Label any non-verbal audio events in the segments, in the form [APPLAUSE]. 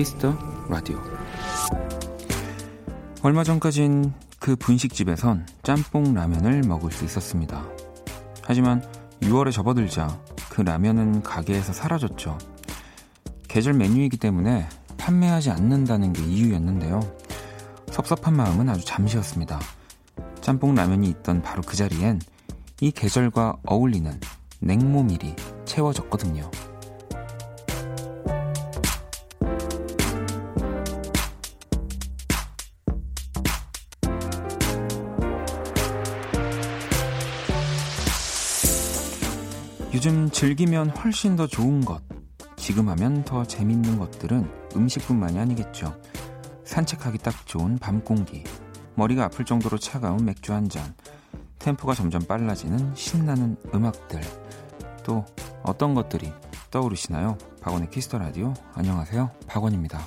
키스 더 라디오. 얼마 전까진 그 분식집에선 짬뽕 라면을 먹을 수 있었습니다. 하지만 6월에 접어들자 그 라면은 가게에서 사라졌죠. 계절 메뉴이기 때문에 판매하지 않는다는 게 이유였는데요. 섭섭한 마음은 아주 잠시였습니다. 짬뽕 라면이 있던 바로 그 자리엔 이 계절과 어울리는 냉모밀이 채워졌거든요. 즐기면 훨씬 더 좋은 것, 지금 하면 더 재밌는 것들은 음식뿐만이 아니겠죠. 산책하기 딱 좋은 밤 공기, 머리가 아플 정도로 차가운 맥주 한 잔, 템포가 점점 빨라지는 신나는 음악들, 또 어떤 것들이 떠오르시나요? 박원의 키스 더 라디오. 안녕하세요. 박원입니다.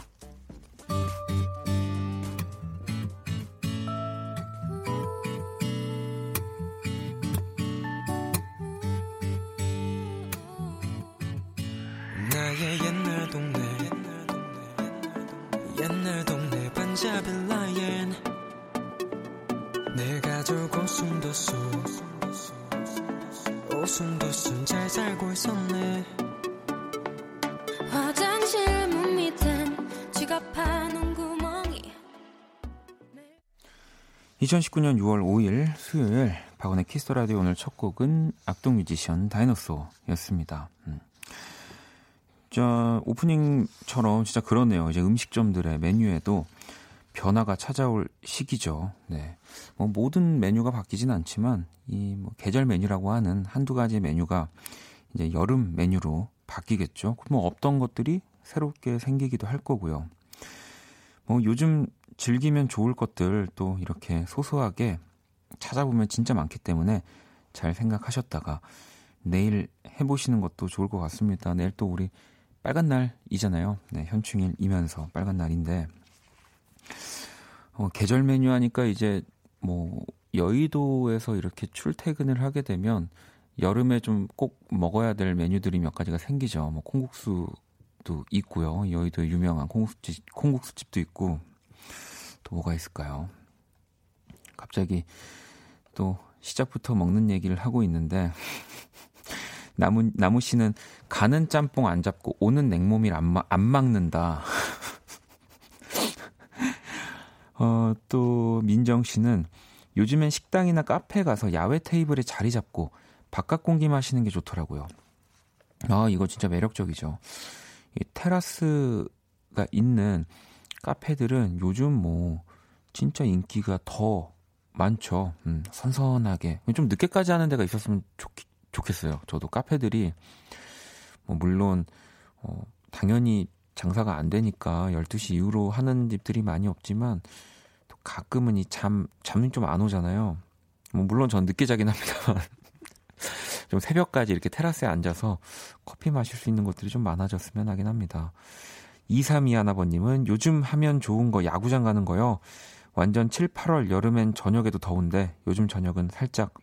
2019년 6월 5일 수요일 박원의 키스 더 라디오 오늘 첫 곡은 악동 뮤지션 Dinosaur였습니다. 음. 저 오프닝처럼 진짜 그러네요. 이제 음식점들의 메뉴에도 변화가 찾아올 시기죠. 네. 뭐 모든 메뉴가 바뀌진 않지만 이 뭐 계절 메뉴라고 하는 한두 가지 메뉴가 이제 여름 메뉴로 바뀌겠죠. 뭐 없던 것들이 새롭게 생기기도 할 거고요. 뭐 요즘 즐기면 좋을 것들 또 이렇게 소소하게 찾아보면 진짜 많기 때문에 잘 생각하셨다가 내일 해보시는 것도 좋을 것 같습니다. 내일 또 우리 빨간 날이잖아요. 네, 현충일이면서 빨간 날인데 어, 계절 메뉴 하니까 이제 뭐 여의도에서 이렇게 출퇴근을 하게 되면 여름에 좀 꼭 먹어야 될 메뉴들이 몇 가지가 생기죠. 뭐 콩국수도 있고요. 여의도에 유명한 콩국수집, 콩국수집도 있고 또 뭐가 있을까요? 갑자기 또 시작부터 먹는 얘기를 하고 있는데 [LAUGHS] 나무 나무 씨는 가는 짬뽕 안 잡고 오는 냉모밀 안, 안 막는다. [LAUGHS] 어, 또 민정 씨는 요즘엔 식당이나 카페 가서 야외 테이블에 자리 잡고 바깥 공기 마시는 게 좋더라고요. 아, 이거 진짜 매력적이죠. 이 테라스가 있는 카페들은 요즘 뭐 진짜 인기가 더 많죠. 음, 선선하게. 좀 늦게까지 하는 데가 있었으면 좋, 좋겠어요. 저도 카페들이 뭐 물론 어, 당연히 장사가 안 되니까 12시 이후로 하는 집들이 많이 없지만 또 가끔은 이 잠, 잠이 좀 안 오잖아요. 뭐 물론 전 늦게 자긴 합니다만 [LAUGHS] 좀 새벽까지 이렇게 테라스에 앉아서 커피 마실 수 있는 것들이 좀 많아졌으면 하긴 합니다. 2321아버님은 요즘 하면 좋은 거 야구장 가는 거요. 완전 7, 8월 여름엔 저녁에도 더운데 요즘 저녁은 살짝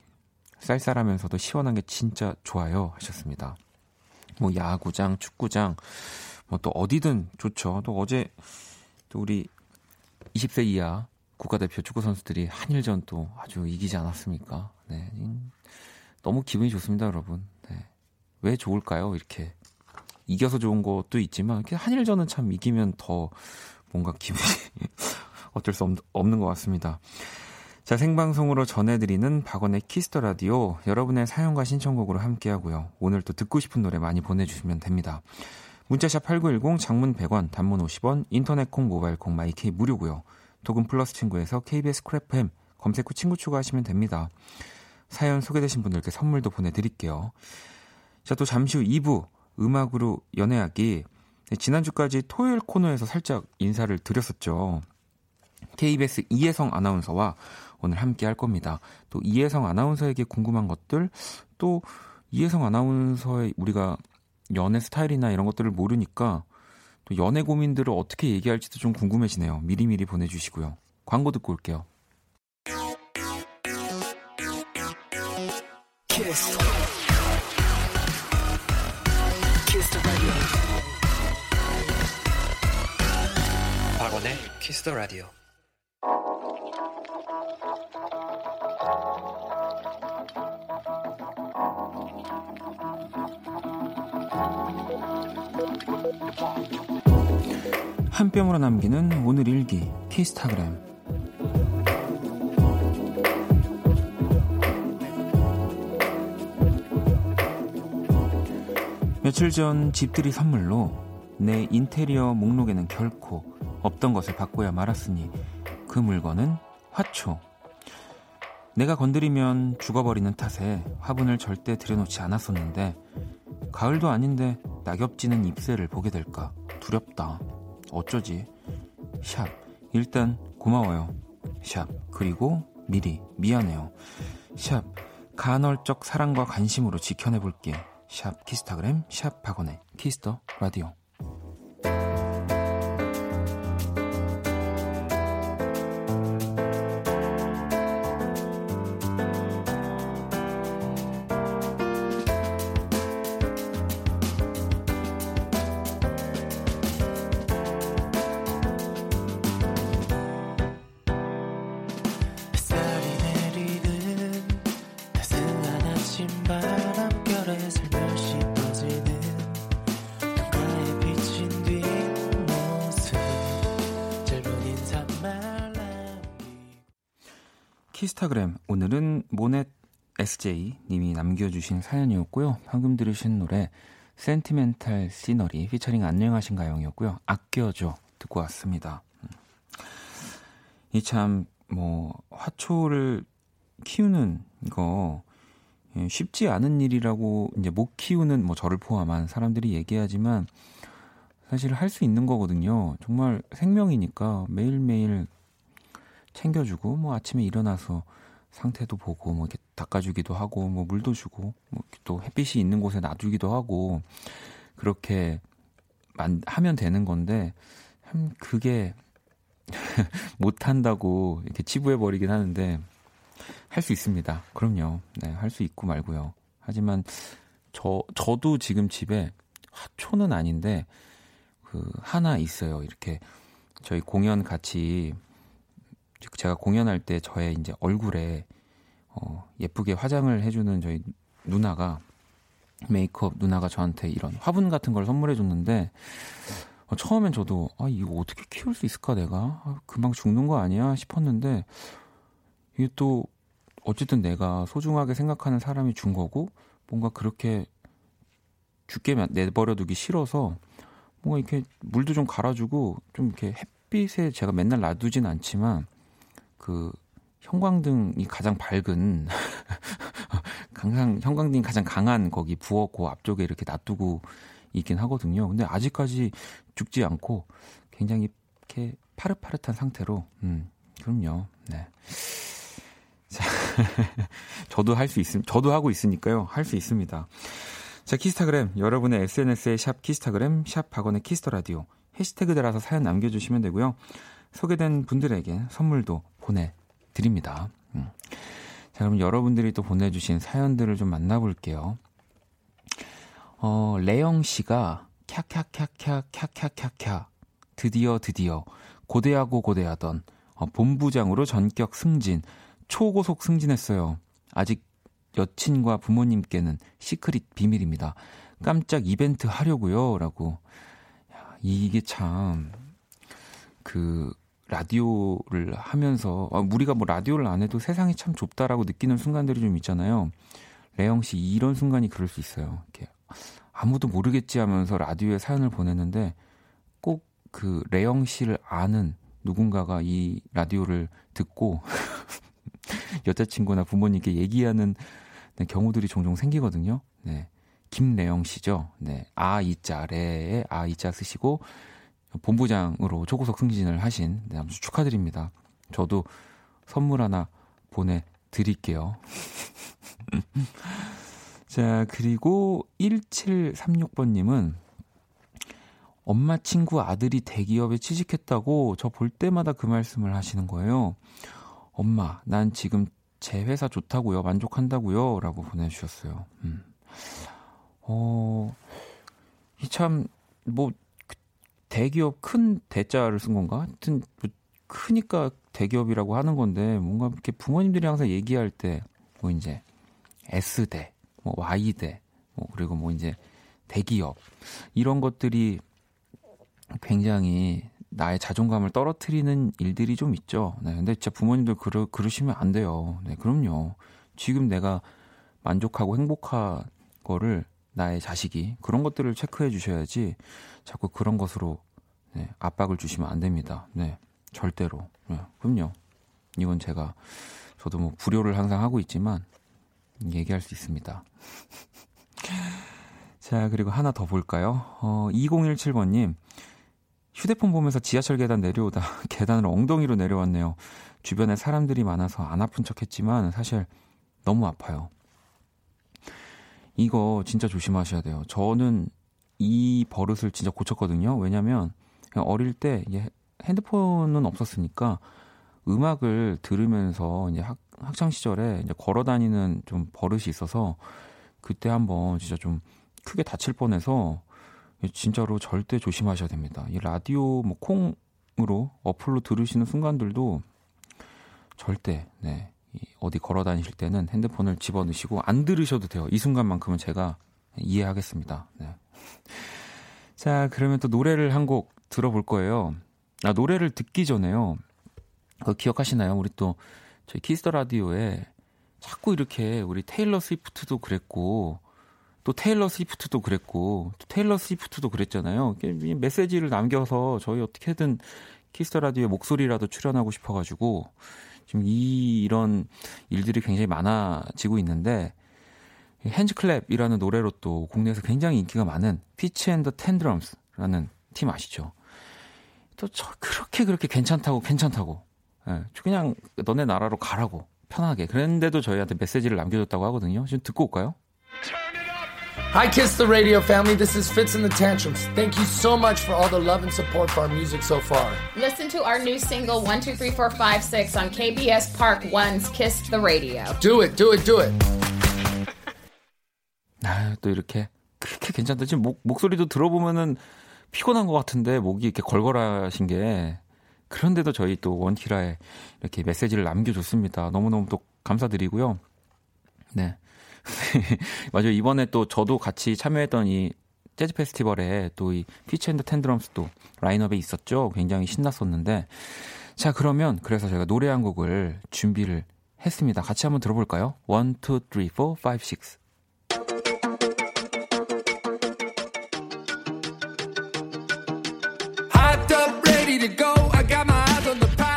쌀쌀하면서도 시원한 게 진짜 좋아요 하셨습니다. 뭐 야구장, 축구장, 뭐 또 어디든 좋죠. 또 어제 또 우리 20세 이하 국가대표 축구 선수들이 한일전 또 아주 이기지 않았습니까? 네. 너무 기분이 좋습니다, 여러분. 네. 왜 좋을까요? 이렇게 이겨서 좋은 것도 있지만 한일전은 참 이기면 더 뭔가 기분이 [LAUGHS] 어쩔 수 없, 없는 것 같습니다. 자, 생방송으로 전해드리는 박원의 키스 더 라디오. 여러분의 사연과 신청곡으로 함께하고요. 오늘 또 듣고 싶은 노래 많이 보내주시면 됩니다. 문자샵 8910, 장문 100원, 단문 50원, 인터넷 콩, 모바일 콩, 마이케이 무료고요. 또는 플러스 친구에서 KBS Cool FM 검색 후 친구 추가하시면 됩니다. 사연 소개되신 분들께 선물도 보내드릴게요. 자, 또 잠시 후 2부 음악으로 연애하기. 네, 지난주까지 토요일 코너에서 살짝 인사를 드렸었죠. KBS 이혜성 아나운서와 오늘 함께 할 겁니다. 또 이혜성 아나운서에게 궁금한 것들, 또 이혜성 아나운서의 우리가 연애 스타일이나 이런 것들을 모르니까 또 연애 고민들을 어떻게 얘기할지도 좀 궁금해지네요. 미리미리 보내주시고요. 광고 듣고 올게요. 키스더 라디오. 한 뼘으로 남기는 오늘 일기 키스타그램 며칠 전 집들이 선물로 내 인테리어 목록에는 결코 없던 것을 바꿔야 말았으니 그 물건은 화초. 내가 건드리면 죽어버리는 탓에 화분을 절대 들여놓지 않았었는데 가을도 아닌데 낙엽지는 잎새를 보게 될까 두렵다. 어쩌지? 샵. 일단 고마워요. 샵. 그리고 미리 미안해요. 샵. 간헐적 사랑과 관심으로 지켜내볼게. 샵 키스타그램 샵 박원의 키스 더 라디오 SJ 님이 남겨주신 사연이었고요. 방금 들으신 노래 센티멘탈 시너리 피처링 안녕하신가요이었고요. 아껴줘 듣고 왔습니다. 음. 이참 뭐 화초를 키우는 거 예, 쉽지 않은 일이라고 이제 못 키우는 뭐 저를 포함한 사람들이 얘기하지만 사실 할 수 있는 거거든요. 정말 생명이니까 매일매일 챙겨주고 뭐 아침에 일어나서 상태도 보고 뭐 이렇게 닦아주기도 하고 뭐 물도 주고 뭐 또 햇빛이 있는 곳에 놔두기도 하고 그렇게 만, 하면 되는 건데 참 그게 [LAUGHS] 못 한다고 이렇게 치부해 버리긴 하는데 할 수 있습니다. 그럼요. 네, 할 수 있고 말고요. 하지만 저 저도 지금 집에 화초는 아닌데 그 하나 있어요. 이렇게 저희 공연 같이 제가 공연할 때 저의 이제 얼굴에 어, 예쁘게 화장을 해주는 저희 누나가 메이크업 누나가 저한테 이런 화분 같은 걸 선물해 줬는데 어, 처음엔 저도 아 이거 어떻게 키울 수 있을까 내가? 아, 금방 죽는 거 아니야? 싶었는데 이게 또 어쨌든 내가 소중하게 생각하는 사람이 준 거고 뭔가 그렇게 죽게 내버려두기 싫어서 뭔가 이렇게 물도 좀 갈아주고 좀 이렇게 햇빛에 제가 맨날 놔두진 않지만 그 형광등이 가장 밝은 [LAUGHS] 강상 형광등이 가장 강한 거기 부엌고 앞쪽에 이렇게 놔두고 있긴 하거든요. 근데 아직까지 죽지 않고 굉장히 이렇게 파릇파릇한 상태로 음 그럼요. 네. 자, [LAUGHS] 저도 할 수 있음, 저도 하고 있으니까요. 할 수 있습니다. 자, 키스타그램 여러분의 SNS에 샵 키스타그램 샵 박원의 키스 더 라디오 해시태그 달아서 사연 남겨주시면 되고요. 소개된 분들에게 선물도 보내드립니다. 음. 자, 그럼 여러분들이 또 보내주신 사연들을 좀 만나볼게요. 어, 레영 씨가 캬캬캬캬 캬캬캬캬 드디어 드디어 고대하고 고대하던 어, 본부장으로 전격 승진 초고속 승진했어요. 아직 여친과 부모님께는 시크릿 비밀입니다. 깜짝 이벤트 하려고요. 라고. 이게 참, 그, 라디오를 하면서 아, 우리가 뭐 라디오를 안 해도 세상이 참 좁다라고 느끼는 순간들이 좀 있잖아요. 레영 씨 이런 순간이 그럴 수 있어요. 이렇게 아무도 모르겠지 하면서 라디오에 사연을 보냈는데 꼭 그 레영 씨를 아는 누군가가 이 라디오를 듣고 [LAUGHS] 여자친구나 부모님께 얘기하는 경우들이 종종 생기거든요. 네. 김래영 씨죠. 네. 아, 이 자, 레에 아, 이 자 쓰시고 본부장으로 초고속 승진을 하신 네, 아무튼 축하드립니다. 저도 선물 하나 보내드릴게요. [LAUGHS] 자, 그리고 1736번님은 엄마 친구 아들이 대기업에 취직했다고 저 볼 때마다 그 말씀을 하시는 거예요. 엄마, 난 지금 제 회사 좋다고요. 만족한다고요. 라고 보내주셨어요. 음. 어, 이 참, 뭐, 대기업 큰 대자를 쓴 건가? 하여튼 뭐 크니까 대기업이라고 하는 건데 뭔가 이렇게 부모님들이 항상 얘기할 때 뭐 이제 S대, 뭐 Y대, 뭐 그리고 뭐 이제 대기업 이런 것들이 굉장히 나의 자존감을 떨어뜨리는 일들이 좀 있죠. 네, 근데 진짜 부모님들 그러, 그러시면 안 돼요. 네, 그럼요. 지금 내가 만족하고 행복한 거를 나의 자식이 그런 것들을 체크해 주셔야지 자꾸 그런 것으로 네, 압박을 주시면 안 됩니다. 네, 절대로. 네, 그럼요. 이건 제가 저도 뭐 불효를 항상 하고 있지만 얘기할 수 있습니다. [LAUGHS] 자, 그리고 하나 더 볼까요? 어, 2017번님. 휴대폰 보면서 지하철 계단 내려오다 [LAUGHS] 계단을 엉덩이로 내려왔네요. 주변에 사람들이 많아서 안 아픈 척 했지만 사실 너무 아파요. 이거 진짜 조심하셔야 돼요. 저는 이 버릇을 진짜 고쳤거든요. 왜냐면 어릴 때 핸드폰은 없었으니까 음악을 들으면서 이제 학, 학창 시절에 이제 걸어 다니는 좀 버릇이 있어서 그때 한번 진짜 좀 크게 다칠 뻔해서 진짜로 절대 조심하셔야 됩니다. 이 라디오 뭐 콩으로 어플로 들으시는 순간들도 절대 네. 어디 걸어 다니실 때는 핸드폰을 집어 넣으시고 안 들으셔도 돼요. 이 순간만큼은 제가 이해하겠습니다. 네. 자, 그러면 또 노래를 한 곡 들어볼 거예요. 아, 노래를 듣기 전에요. 그 기억하시나요? 우리 또 저희 키스 더 라디오에 자꾸 이렇게 우리 테일러 스위프트도 그랬고 또 테일러 스위프트도 그랬고 또 테일러 스위프트도 그랬잖아요. 메시지를 남겨서 저희 어떻게든 키스 더 라디오에 목소리라도 출연하고 싶어가지고 지금 이 이런 일들이 굉장히 많아지고 있는데 핸즈클랩이라는 노래로 또 국내에서 굉장히 인기가 많은 피치 앤더 텐드럼스라는 팀 아시죠? 또 저 그렇게 그렇게 괜찮다고 괜찮다고 예, 그냥 너네 나라로 가라고 편하게 그랬는데도 저희한테 메시지를 남겨줬다고 하거든요. 지금 듣고 올까요? Hi, Kiss the Radio family. This is Fitz and the Tantrums. Thank you so much for all the love and support for our music so far. Listen to our new single 123456 on KBS Park 1's Kiss the Radio. Do it, do it, do it. 아, 또 이렇게 그렇게 괜찮다. 지금 목, 목소리도 들어보면은 피곤한 것 같은데 목이 이렇게 걸걸하신 게 그런데도 저희 또 원키라에 이렇게 메시지를 남겨줬습니다. 너무너무 또 감사드리고요. 네. [LAUGHS] 맞아요. 이번에 또 저도 같이 참여했던 이 재즈 페스티벌에 또 이 Fitz and the Tantrums도 라인업에 있었죠. 굉장히 신났었는데. 자, 그러면 그래서 제가 노래 한 곡을 준비를 했습니다. 같이 한번 들어볼까요? 1, 2, 3, 4, 5, 6. to go. I got my eyes on the prize.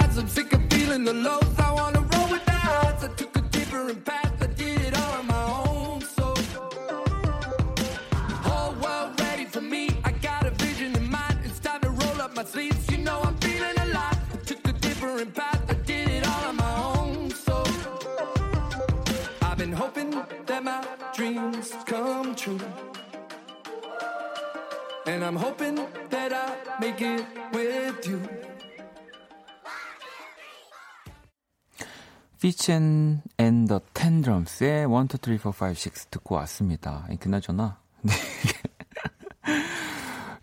Dreams come true. And I'm hoping that I make it with you. 피첸 앤더 텐드럼스의 1, 2, 3, 4, 5, 6 듣고 왔습니다. 그나저나 네.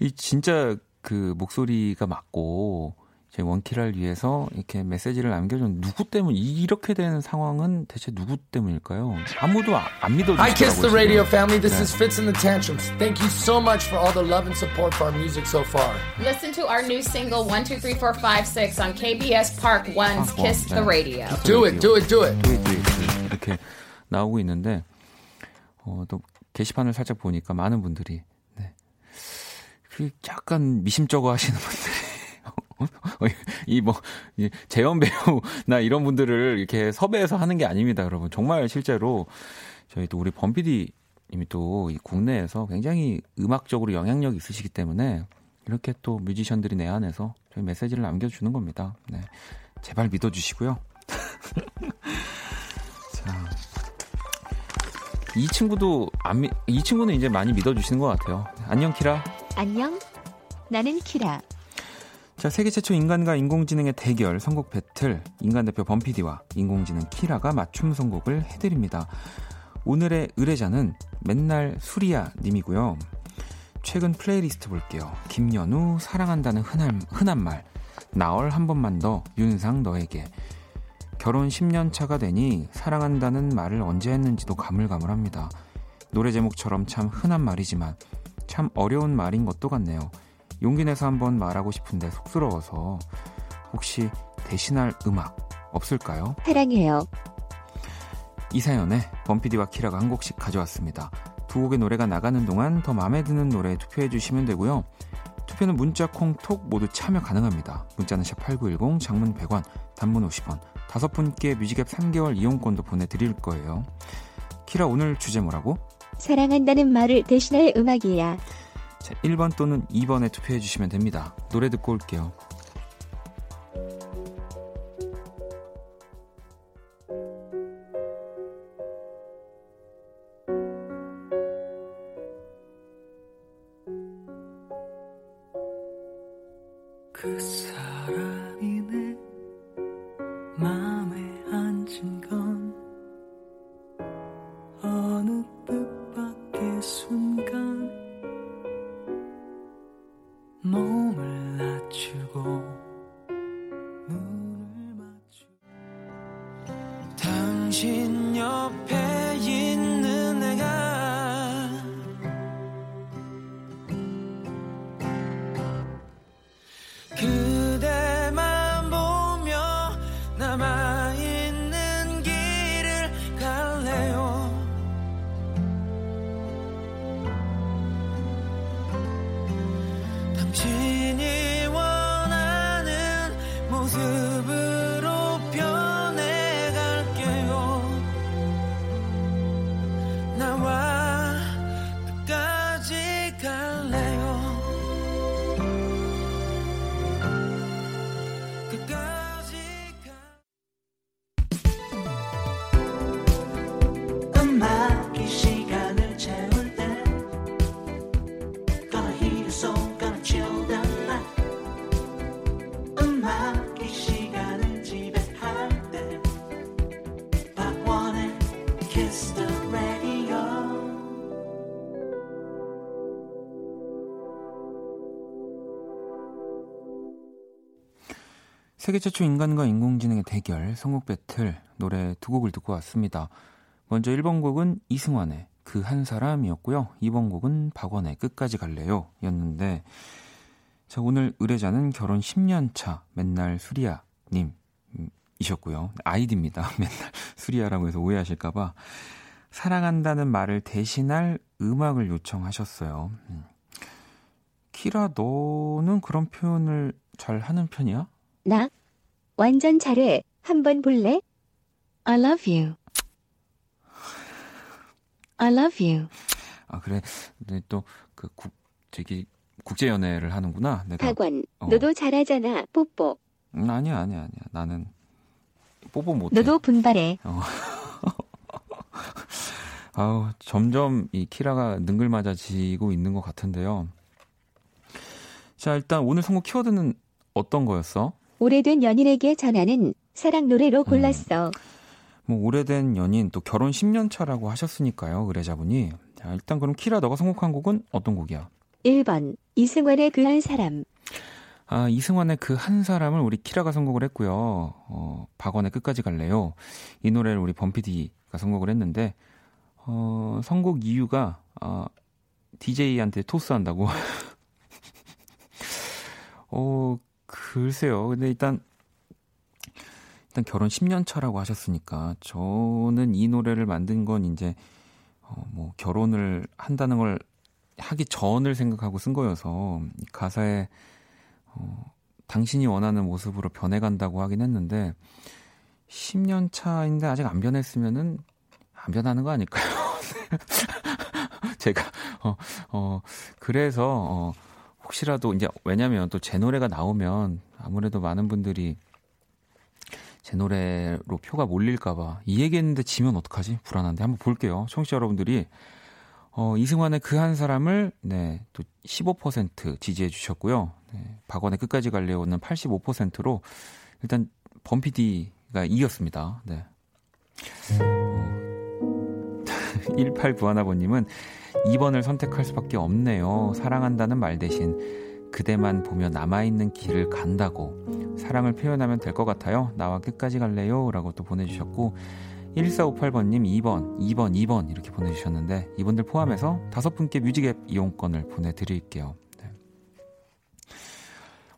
이 진짜 그 목소리가 맞고 제 원키라를 위해서 이렇게 메시지를 남겨준 누구 때문 이렇게 된 상황은 대체 누구 때문일까요? 아무도 안 믿어주더라고요. Hi, Kiss the Radio family. This 네. is Fitz and the Tantrums. Thank you so much for all the love and support for our music so far. Listen to our new single 1, 2, 3, 4, 5, 6 on KBS Park 1's Kiss the Radio. Do it, do it, do it. do it, do it. 이렇게 나오고 있는데 어, 또 게시판을 살짝 보니까 많은 분들이 네. 그 약간 미심쩍어 하시는 분들이 이 뭐, 재현 배우나 이런 분들을 이렇게 섭외해서 하는 게 아닙니다, 여러분. 정말 실제로 저희 또 우리 범피디 님이 또이 국내에서 굉장히 음악적으로 영향력이 있으시기 때문에 이렇게 또 뮤지션들이 내 안에서 저희 메시지를 남겨주는 겁니다. 네. 제발 믿어주시고요. [LAUGHS] 자. 이 친구도 안 미, 이 친구는 이제 많이 믿어주시는 것 같아요. 안녕, 키라. 안녕. 나는 키라. 자, 세계 최초 인간과 인공지능의 대결 선곡 배틀 인간 대표 범피디와 인공지능 키라가 맞춤 선곡을 해드립니다. 오늘의 의뢰자는 맨날 술이야 님이고요. 최근 플레이리스트 볼게요. 김연우 사랑한다는 흔한 흔한 말 나얼 한 번만 더 윤상 너에게 결혼 10년 차가 되니 사랑한다는 말을 언제 했는지도 가물가물합니다. 노래 제목처럼 참 흔한 말이지만 참 어려운 말인 것도 같네요. 용기 내서 한번 말하고 싶은데 쑥스러워서 혹시 대신할 음악 없을까요? 사랑해요. 이사연의 범피디와 키라가 한 곡씩 가져왔습니다. 두 곡의 노래가 나가는 동안 더 마음에 드는 노래 투표해 주시면 되고요. 투표는 문자, 콩, 톡 모두 참여 가능합니다. 문자는 샵8910, 장문 100원, 단문 50원, 다섯 분께 뮤직앱 3개월 이용권도 보내드릴 거예요. 키라 오늘 주제 뭐라고? 사랑한다는 말을 대신할 음악이야. 자, 1번 또는 2번에 투표해 주시면 됩니다. 노래 듣고 올게요. 몸을 낮추고 세계 최초 인간과 인공지능의 대결 선곡 배틀 노래 두 곡을 듣고 왔습니다. 먼저 1번 곡은 이승환의 그 한 사람이었고요. 2번 곡은 박원의 끝까지 갈래요 였는데 자 오늘 의뢰자는 결혼 10년 차 맨날 수리야 님 이셨고요. 아이디입니다. [LAUGHS] 맨날 수리야라고 해서 오해하실까봐 사랑한다는 말을 대신할 음악을 요청하셨어요. 음. 키라 너는 그런 표현을 잘 하는 편이야? 나 완전 잘해. 한번 볼래? I love you. I love you. 아 그래. 근데 또그 국 저기 국제 연애를 하는구나. 내가 박원, 어. 너도 잘하잖아. 뽀뽀. 음, 아니야 아니야 아니야. 나는 뽀뽀 못해. 너도 분발해. [LAUGHS] 아우 점점 이 키라가 능글맞아지고 있는 것 같은데요. 자 일단 오늘 선곡 키워드는 어떤 거였어? 오래된 연인에게 전하는 사랑 노래로 골랐어. 뭐 오래된 연인 또 결혼 10년 차라고 하셨으니까요 의뢰자분이. 자 일단 그럼 키라 너가 선곡한 곡은 어떤 곡이야? 1번 이승환의 그 한 사람. 아, 이승환의 그 한 사람을 우리 키라가 선곡을 했고요. 어, 박원의 끝까지 갈래요. 이 노래를 우리 범피디가 선곡을 했는데, 어, 선곡 이유가, 아, DJ한테 토스한다고. [LAUGHS] 어, 글쎄요. 근데 일단, 일단 결혼 10년 차라고 하셨으니까, 저는 이 노래를 만든 건 이제, 어, 뭐, 결혼을 한다는 걸 하기 전을 생각하고 쓴 거여서, 이 가사에, 어, 당신이 원하는 모습으로 변해간다고 하긴 했는데 10년 차인데 아직 안 변했으면은 안 변하는 거 아닐까요? [LAUGHS] 제가 어, 어 그래서 어 혹시라도 이제 왜냐면 또 제 노래가 나오면 아무래도 많은 분들이 제 노래로 표가 몰릴까봐 이 얘기했는데 지면 어떡하지? 불안한데 한번 볼게요. 청취자 여러분들이 어, 이승환의 그 한 사람을 네, 또 15% 지지해 주셨고요. 네, 박원의 끝까지 갈래요는 85%로 일단 범피디가 이겼습니다. 네. 어, [LAUGHS] 1891아버님은 2번을 선택할 수밖에 없네요. 사랑한다는 말 대신 그대만 보며 남아있는 길을 간다고 사랑을 표현하면 될 것 같아요. 나와 끝까지 갈래요? 라고 또 보내주셨고 1458번님 2번, 2번, 2번 이렇게 보내주셨는데 이분들 포함해서 다섯 분께 뮤직앱 이용권을 보내드릴게요. 네.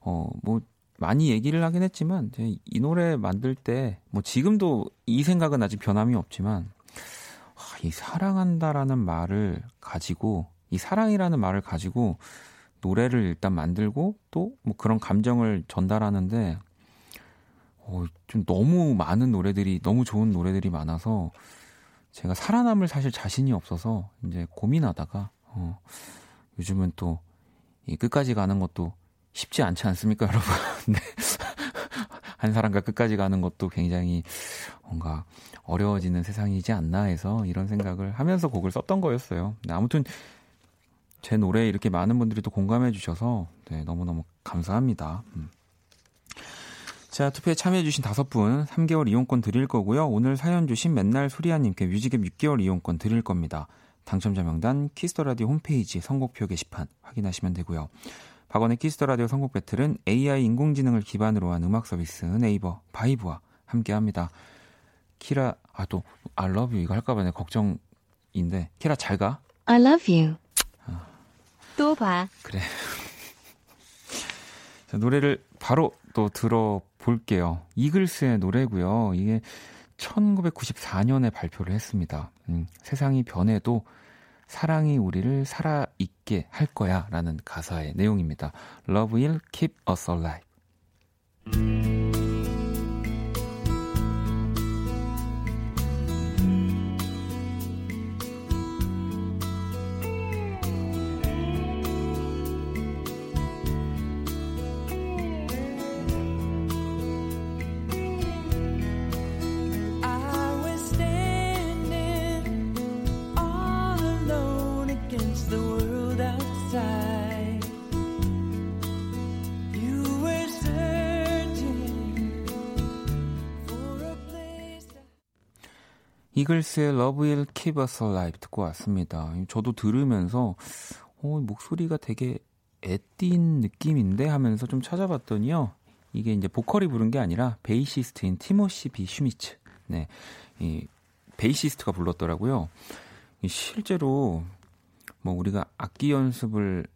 어, 뭐 많이 얘기를 하긴 했지만 이 노래 만들 때 뭐 지금도 이 생각은 아직 변함이 없지만 이 사랑한다라는 말을 가지고 이 사랑이라는 말을 가지고 노래를 일단 만들고 또 뭐 그런 감정을 전달하는데 어, 좀 너무 많은 노래들이 너무 좋은 노래들이 많아서 제가 살아남을 사실 자신이 없어서 이제 고민하다가 어, 요즘은 또 이 끝까지 가는 것도 쉽지 않지 않습니까, [LAUGHS] 여러분? 네. 한 사람과 끝까지 가는 것도 굉장히 뭔가 어려워지는 세상이지 않나 해서 이런 생각을 하면서 곡을 썼던 거였어요. 네, 아무튼 제 노래에 이렇게 많은 분들이 또 공감해 주셔서 네, 너무너무 감사합니다. 음. 자, 투표에 참여해주신 다섯 분 3개월 이용권 드릴 거고요. 오늘 사연 주신 맨날 수리아님께 뮤직앱 6개월 이용권 드릴 겁니다. 당첨자 명단 키스 더 라디오 홈페이지 선곡표 게시판 확인하시면 되고요. 박원의 키스 더 라디오 선곡 battle은 AI 인공지능을 기반으로 한 음악 서비스 네이버 바이브와 함께합니다. 키라 아 또 I love you 이거 할까봐 내 걱정인데 키라 잘 가. I love you. 또 봐. 그래. [LAUGHS] 자, 노래를 바로 또 들어볼게요. 이글스의 노래고요. 이게 1994년에 발표를 했습니다. 음, 세상이 변해도 사랑이 우리를 살아있게 할 거야 라는 가사의 내용입니다. Love will keep us alive. Eagles의 Love Will Keep Us Alive 듣고 왔습니다. 저도 들으면서 어, 목소리가 되게 앳된 느낌인데 하면서 좀 찾아봤더니요. 이게 이제 보컬이 부른 게 아니라 베이시스트인 Timothy B. Schmit. 네. 이 베이시스트가 불렀더라고요. 이 실제로 뭐 우리가 악기 연습을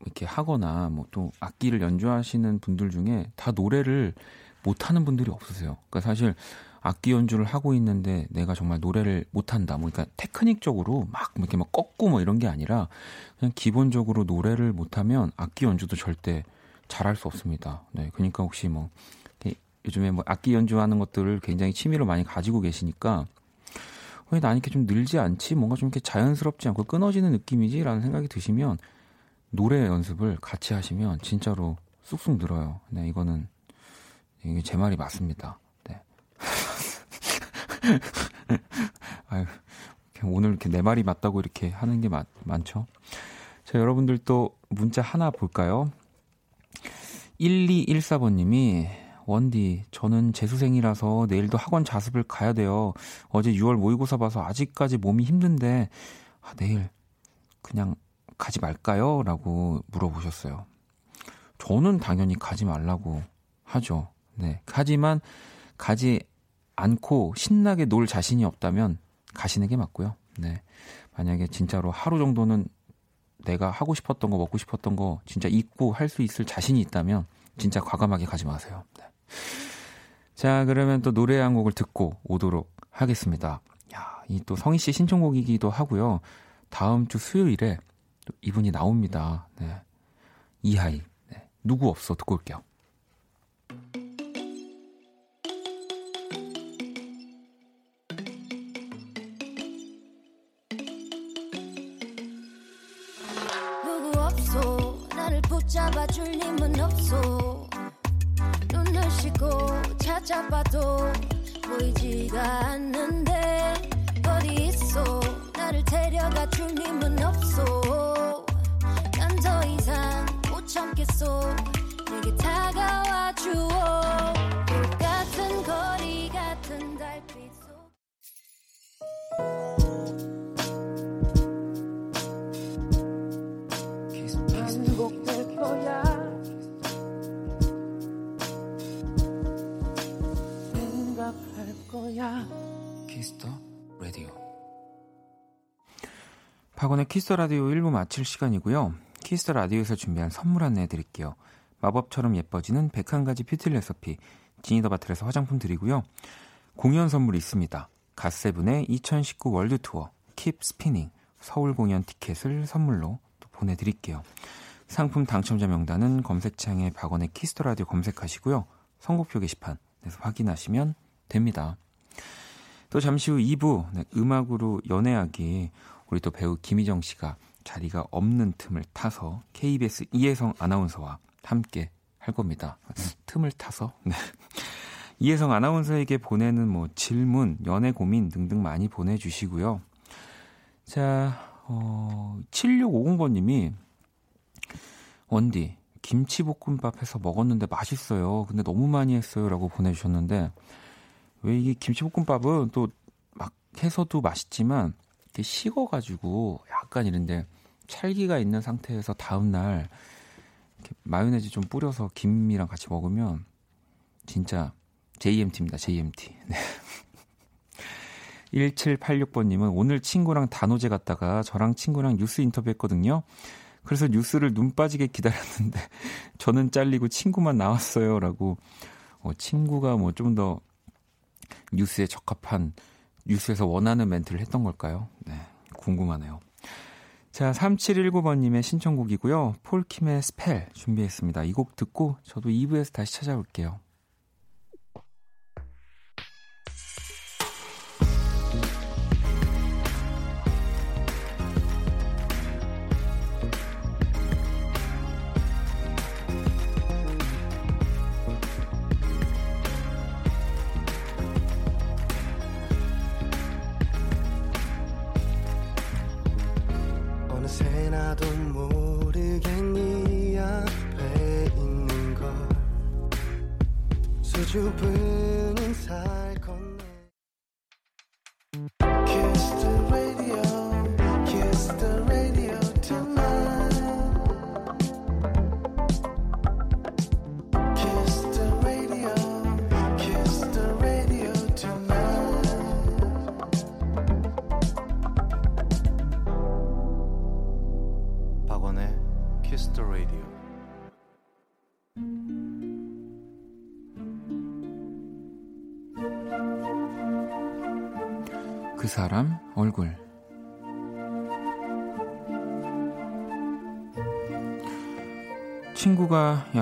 이렇게 하거나 뭐 또 악기를 연주하시는 분들 중에 다 노래를 못 하는 분들이 없으세요. 그러니까 사실 악기 연주를 하고 있는데 내가 정말 노래를 못 한다. 뭐 그러니까 테크닉적으로 막 이렇게 막 꺾고 뭐 이런 게 아니라 그냥 기본적으로 노래를 못 하면 악기 연주도 절대 잘할 수 없습니다. 네. 그러니까 혹시 뭐 요즘에 뭐 악기 연주하는 것들을 굉장히 취미로 많이 가지고 계시니까 왜난 이렇게 좀 늘지 않지? 뭔가 좀 이렇게 자연스럽지 않고 끊어지는 느낌이지라는 생각이 드시면 노래 연습을 같이 하시면 진짜로 쑥쑥 늘어요. 네, 이거는 이게 제 말이 맞습니다. 네. [LAUGHS] 아유, 그냥 오늘 이렇게 내 말이 맞다고 이렇게 하는 게 많, 많죠. 자, 여러분들 또 문자 하나 볼까요? 1214번님이 원디, 저는 재수생이라서 내일도 학원 자습을 가야 돼요. 어제 6월 모의고사 봐서 아직까지 몸이 힘든데, 아, 내일 그냥 가지 말까요? 라고 물어보셨어요. 저는 당연히 가지 말라고 하죠. 네. 하지만 가지 않고 신나게 놀 자신이 없다면 가시는 게 맞고요. 네. 만약에 진짜로 하루 정도는 내가 하고 싶었던 거, 먹고 싶었던 거 진짜 잊고 할 수 있을 자신이 있다면 진짜 과감하게 가지 마세요. 네. 자, 그러면 또 노래 한 곡을 듣고 오도록 하겠습니다. 야, 이 또 성희 씨 신청곡이기도 하고요. 다음 주 수요일에 또 이분이 나옵니다. 네. 이하이. 네. 누구 없어 듣고 올게요. 잡아 줄 힘은 없어. 눈을 씻고 찾아봐도 보이지가 않는데 어디 있어? 나를 데려가 줄 힘은 없어. 난 더 이상 못 참겠어. 내게 다가와 주어 거야. Kiss the Radio. 박원의 Kiss the Radio 1부 마칠 시간이고요. Kiss the Radio에서 준비한 선물 안내해 드릴게요. 마법처럼 예뻐지는 101가지 뷰티 레서피 Genie the Bottle에서 화장품 드리고요. 공연 선물 있습니다. 갓세븐의 2019 월드 투어 Keep Spinning 서울 공연 티켓을 선물로 또 보내 드릴게요. 상품 당첨자 명단은 검색창에 박원의 Kiss the Radio 검색하시고요. 선곡표 게시판에서 확인하시면 됩니다. 또 잠시 후 2부 네, 음악으로 연애하기 우리 또 배우 김희정 씨가 자리가 없는 틈을 타서 KBS 이혜성 아나운서와 함께 할 겁니다. 틈을 타서 네. [LAUGHS] 이혜성 아나운서에게 보내는 뭐 질문, 연애 고민 등등 많이 보내주시고요. 자, 어, 7650번님이 원디 김치볶음밥 해서 먹었는데 맛있어요. 근데 너무 많이 했어요라고 보내주셨는데 왜 이게 김치볶음밥은 또 막 해서도 맛있지만 이렇게 식어가지고 약간 이런데 찰기가 있는 상태에서 다음날 마요네즈 좀 뿌려서 김이랑 같이 먹으면 진짜 JMT입니다. JMT. [LAUGHS] 네. 1786번님은 오늘 친구랑 단오제 갔다가 저랑 친구랑 뉴스 인터뷰 했거든요. 그래서 뉴스를 눈 빠지게 기다렸는데 [LAUGHS] 저는 잘리고 친구만 나왔어요. 라고 어, 친구가 뭐 좀 더 뉴스에 적합한 뉴스에서 원하는 멘트를 했던 걸까요? 네, 궁금하네요. 자, 3719번님의 신청곡이고요. 폴킴의 Spell 준비했습니다. 이 곡 듣고 저도 2부에서 다시 찾아올게요.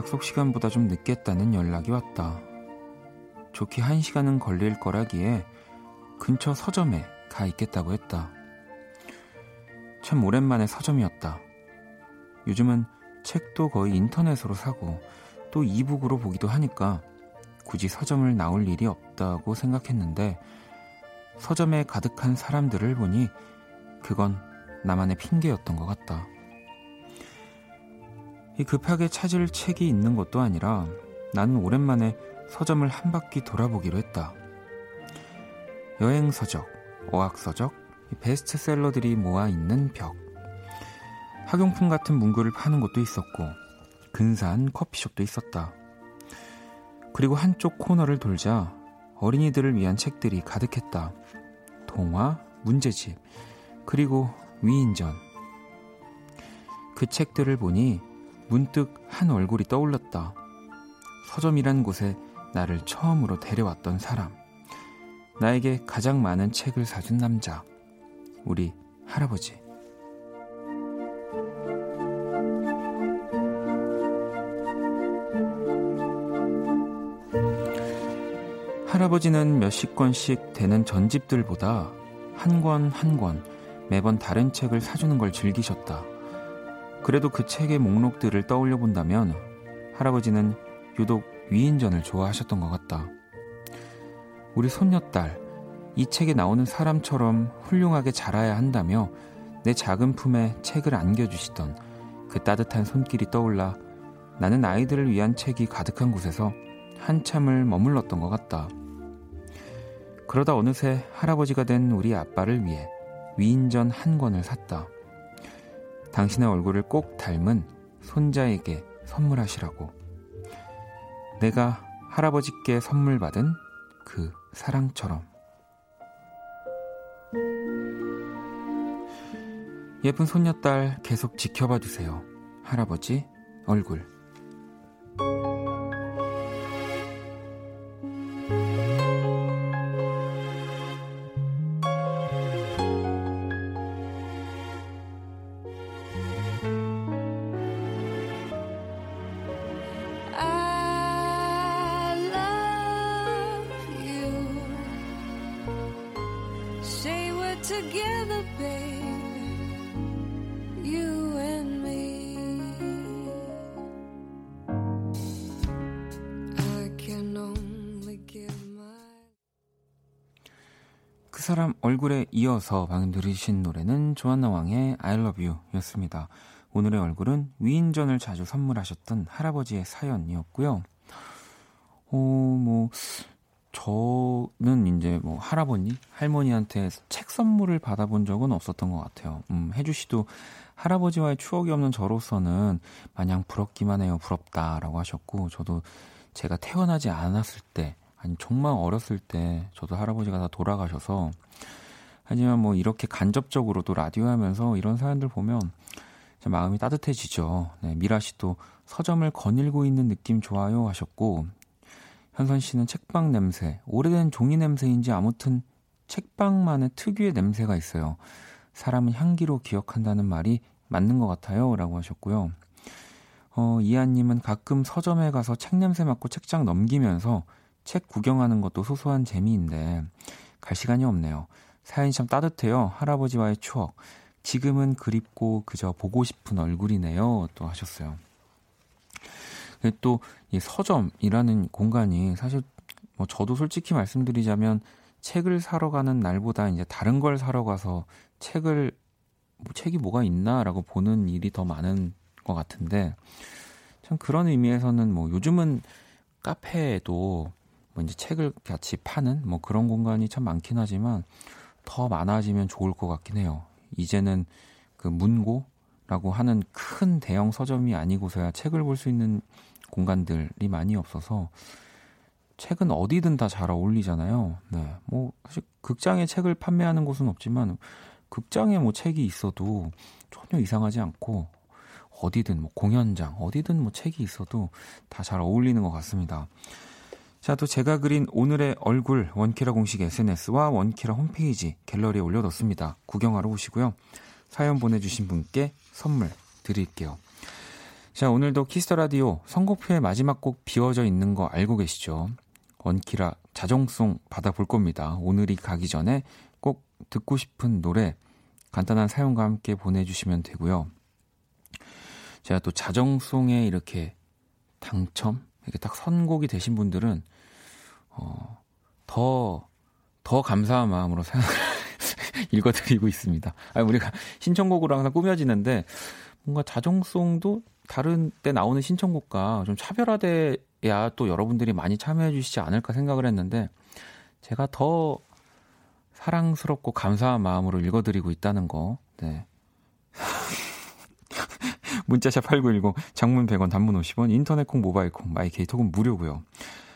약속 시간보다 좀 늦겠다는 연락이 왔다. 좋게 한 시간은 걸릴 거라기에 근처 서점에 가 있겠다고 했다. 참 오랜만에 서점이었다. 요즘은 책도 거의 인터넷으로 사고 또 이북으로 보기도 하니까 굳이 서점을 나올 일이 없다고 생각했는데 서점에 가득한 사람들을 보니 그건 나만의 핑계였던 것 같다. 이 급하게 찾을 책이 있는 것도 아니라 나는 오랜만에 서점을 한 바퀴 돌아보기로 했다. 여행 서적, 어학 서적, 베스트셀러들이 모아 있는 벽. 학용품 같은 문구를 파는 곳도 있었고 근사한 커피숍도 있었다. 그리고 한쪽 코너를 돌자 어린이들을 위한 책들이 가득했다. 동화, 문제집, 그리고 위인전. 그 책들을 보니 문득 한 얼굴이 떠올랐다. 서점이란 곳에 나를 처음으로 데려왔던 사람. 나에게 가장 많은 책을 사준 남자. 우리 할아버지. 할아버지는 몇십 권씩 되는 전집들보다 한 권 한권 매번 다른 책을 사주는 걸 즐기셨다. 그래도 그 책의 목록들을 떠올려 본다면 할아버지는 유독 위인전을 좋아하셨던 것 같다. 우리 손녀딸, 이 책에 나오는 사람처럼 훌륭하게 자라야 한다며 내 작은 품에 책을 안겨주시던 그 따뜻한 손길이 떠올라 나는 아이들을 위한 책이 가득한 곳에서 한참을 머물렀던 것 같다. 그러다 어느새 할아버지가 된 우리 아빠를 위해 위인전 한 권을 샀다. 당신의 얼굴을 꼭 닮은 손자에게 선물하시라고. 내가 할아버지께 선물 받은 그 사랑처럼. 예쁜 손녀딸 계속 지켜봐 주세요. 할아버지 얼굴. 사람 얼굴에 이어서 방금 들으신 노래는 조한나 왕의 I Love You 였습니다. 오늘의 얼굴은 위인전을 자주 선물하셨던 할아버지의 사연이었고요. 어, 뭐, 저는 이제 뭐 할아버니, 할머니한테 책 선물을 받아본 적은 없었던 것 같아요. 음, 혜주 씨도 할아버지와의 추억이 없는 저로서는 마냥 부럽기만 해요. 부럽다라고 하셨고, 저도 제가 태어나지 않았을 때, 아니, 정말 어렸을 때, 저도 할아버지가 다 돌아가셔서, 하지만 뭐 이렇게 간접적으로도 라디오 하면서 이런 사연들 보면 참 마음이 따뜻해지죠. 네, 미라 씨도 서점을 거닐고 있는 느낌 좋아요 하셨고, 현선 씨는 책방 냄새, 오래된 종이 냄새인지 아무튼 책방만의 특유의 냄새가 있어요. 사람은 향기로 기억한다는 말이 맞는 것 같아요. 라고 하셨고요. 어, 이한님은 가끔 서점에 가서 책 냄새 맡고 책장 넘기면서 책 구경하는 것도 소소한 재미인데 갈 시간이 없네요. 사연이 참 따뜻해요. 할아버지와의 추억. 지금은 그립고 그저 보고 싶은 얼굴이네요. 또 하셨어요. 또 이 서점이라는 공간이 사실 뭐 저도 솔직히 말씀드리자면 책을 사러 가는 날보다 이제 다른 걸 사러 가서 책을 뭐 책이 뭐가 있나라고 보는 일이 더 많은 것 같은데 참 그런 의미에서는 뭐 요즘은 카페에도 뭐 이제 책을 같이 파는 뭐 그런 공간이 참 많긴 하지만 더 많아지면 좋을 것 같긴 해요. 이제는 그 문고라고 하는 큰 대형 서점이 아니고서야 책을 볼 수 있는 공간들이 많이 없어서 책은 어디든 다 잘 어울리잖아요. 네. 뭐 사실 극장에 책을 판매하는 곳은 없지만 극장에 뭐 책이 있어도 전혀 이상하지 않고 어디든 뭐 공연장 어디든 뭐 책이 있어도 다 잘 어울리는 것 같습니다. 자, 또 제가 그린 오늘의 얼굴 원키라 공식 SNS와 원키라 홈페이지 갤러리에 올려뒀습니다. 구경하러 오시고요. 사연 보내주신 분께 선물 드릴게요. 자, 오늘도 Kiss the Radio 선곡표의 마지막 곡 비워져 있는 거 알고 계시죠? 원키라 자정송 받아볼 겁니다. 오늘이 가기 전에 꼭 듣고 싶은 노래 간단한 사연과 함께 보내주시면 되고요. 제가 또 자정송에 이렇게 당첨 이렇게 딱 선곡이 되신 분들은 어, 더, 더 감사한 마음으로 사연을 [LAUGHS] 읽어드리고 있습니다. 아니, 우리가 신청곡으로 항상 꾸며지는데 뭔가 자정송도 다른 때 나오는 신청곡과 좀 차별화돼야 또 여러분들이 많이 참여해 주시지 않을까 생각을 했는데 제가 더 사랑스럽고 감사한 마음으로 읽어드리고 있다는 거. 네. 문자샵 8910, 장문 100원, 단문 50원, 인터넷 콩, 모바일 콩, My K 톡은 무료고요.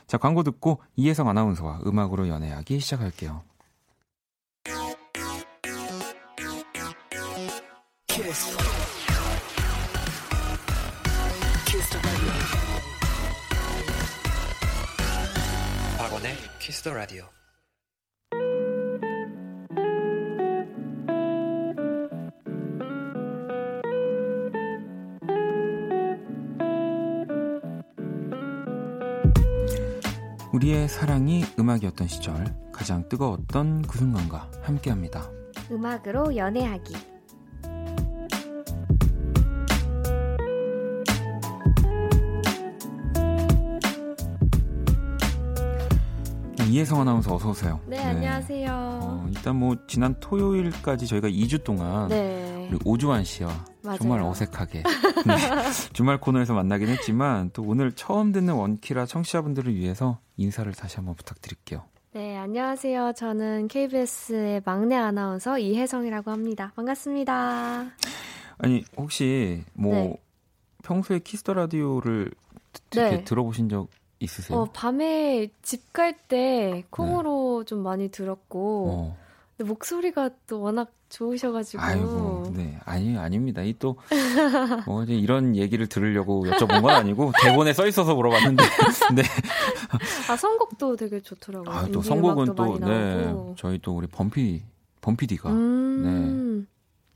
자, 광고 듣고 이혜성 아나운서와 음악으로 연애하기 시작할게요. 박원의 Kiss the radio. 우리의 사랑이 음악이었던 시절, 가장 뜨거웠던 그 순간과 함께 합니다. 음악으로 연애하기. 이혜성 아나운서 어서 오세요. 네, 안녕하세요. 어, 일단 뭐 지난 토요일까지 저희가 2주 동안 네. 우리 오주환 씨와 맞아요. 정말 어색하게 [LAUGHS] 네, 주말 코너에서 만나긴 했지만 또 오늘 처음 듣는 원키라 청취자분들을 위해서 인사를 다시 한번 부탁드릴게요. 네, 안녕하세요. 저는 KBS의 막내 아나운서 이혜성이라고 합니다. 반갑습니다. 아니 혹시 뭐 네. 평소에 Kiss the Radio를 드- 네. 이렇게 들어보신 적 있으세요? 어, 밤에 집 갈 때 콩으로 좀 많이 들었고, 어. 근데 목소리가 또 워낙 좋으셔가지고. 아이고, 네. 아니, 아닙니다. 이 또, [LAUGHS] 뭐, 이제 이런 얘기를 들으려고 여쭤본 건 아니고, 대본에 써 있어서 물어봤는데, [LAUGHS] 네. 아, 선곡도 되게 좋더라고요. 아, 또 선곡은 또, 네. 나오고. 저희 또 우리 범피, 범피디가 음.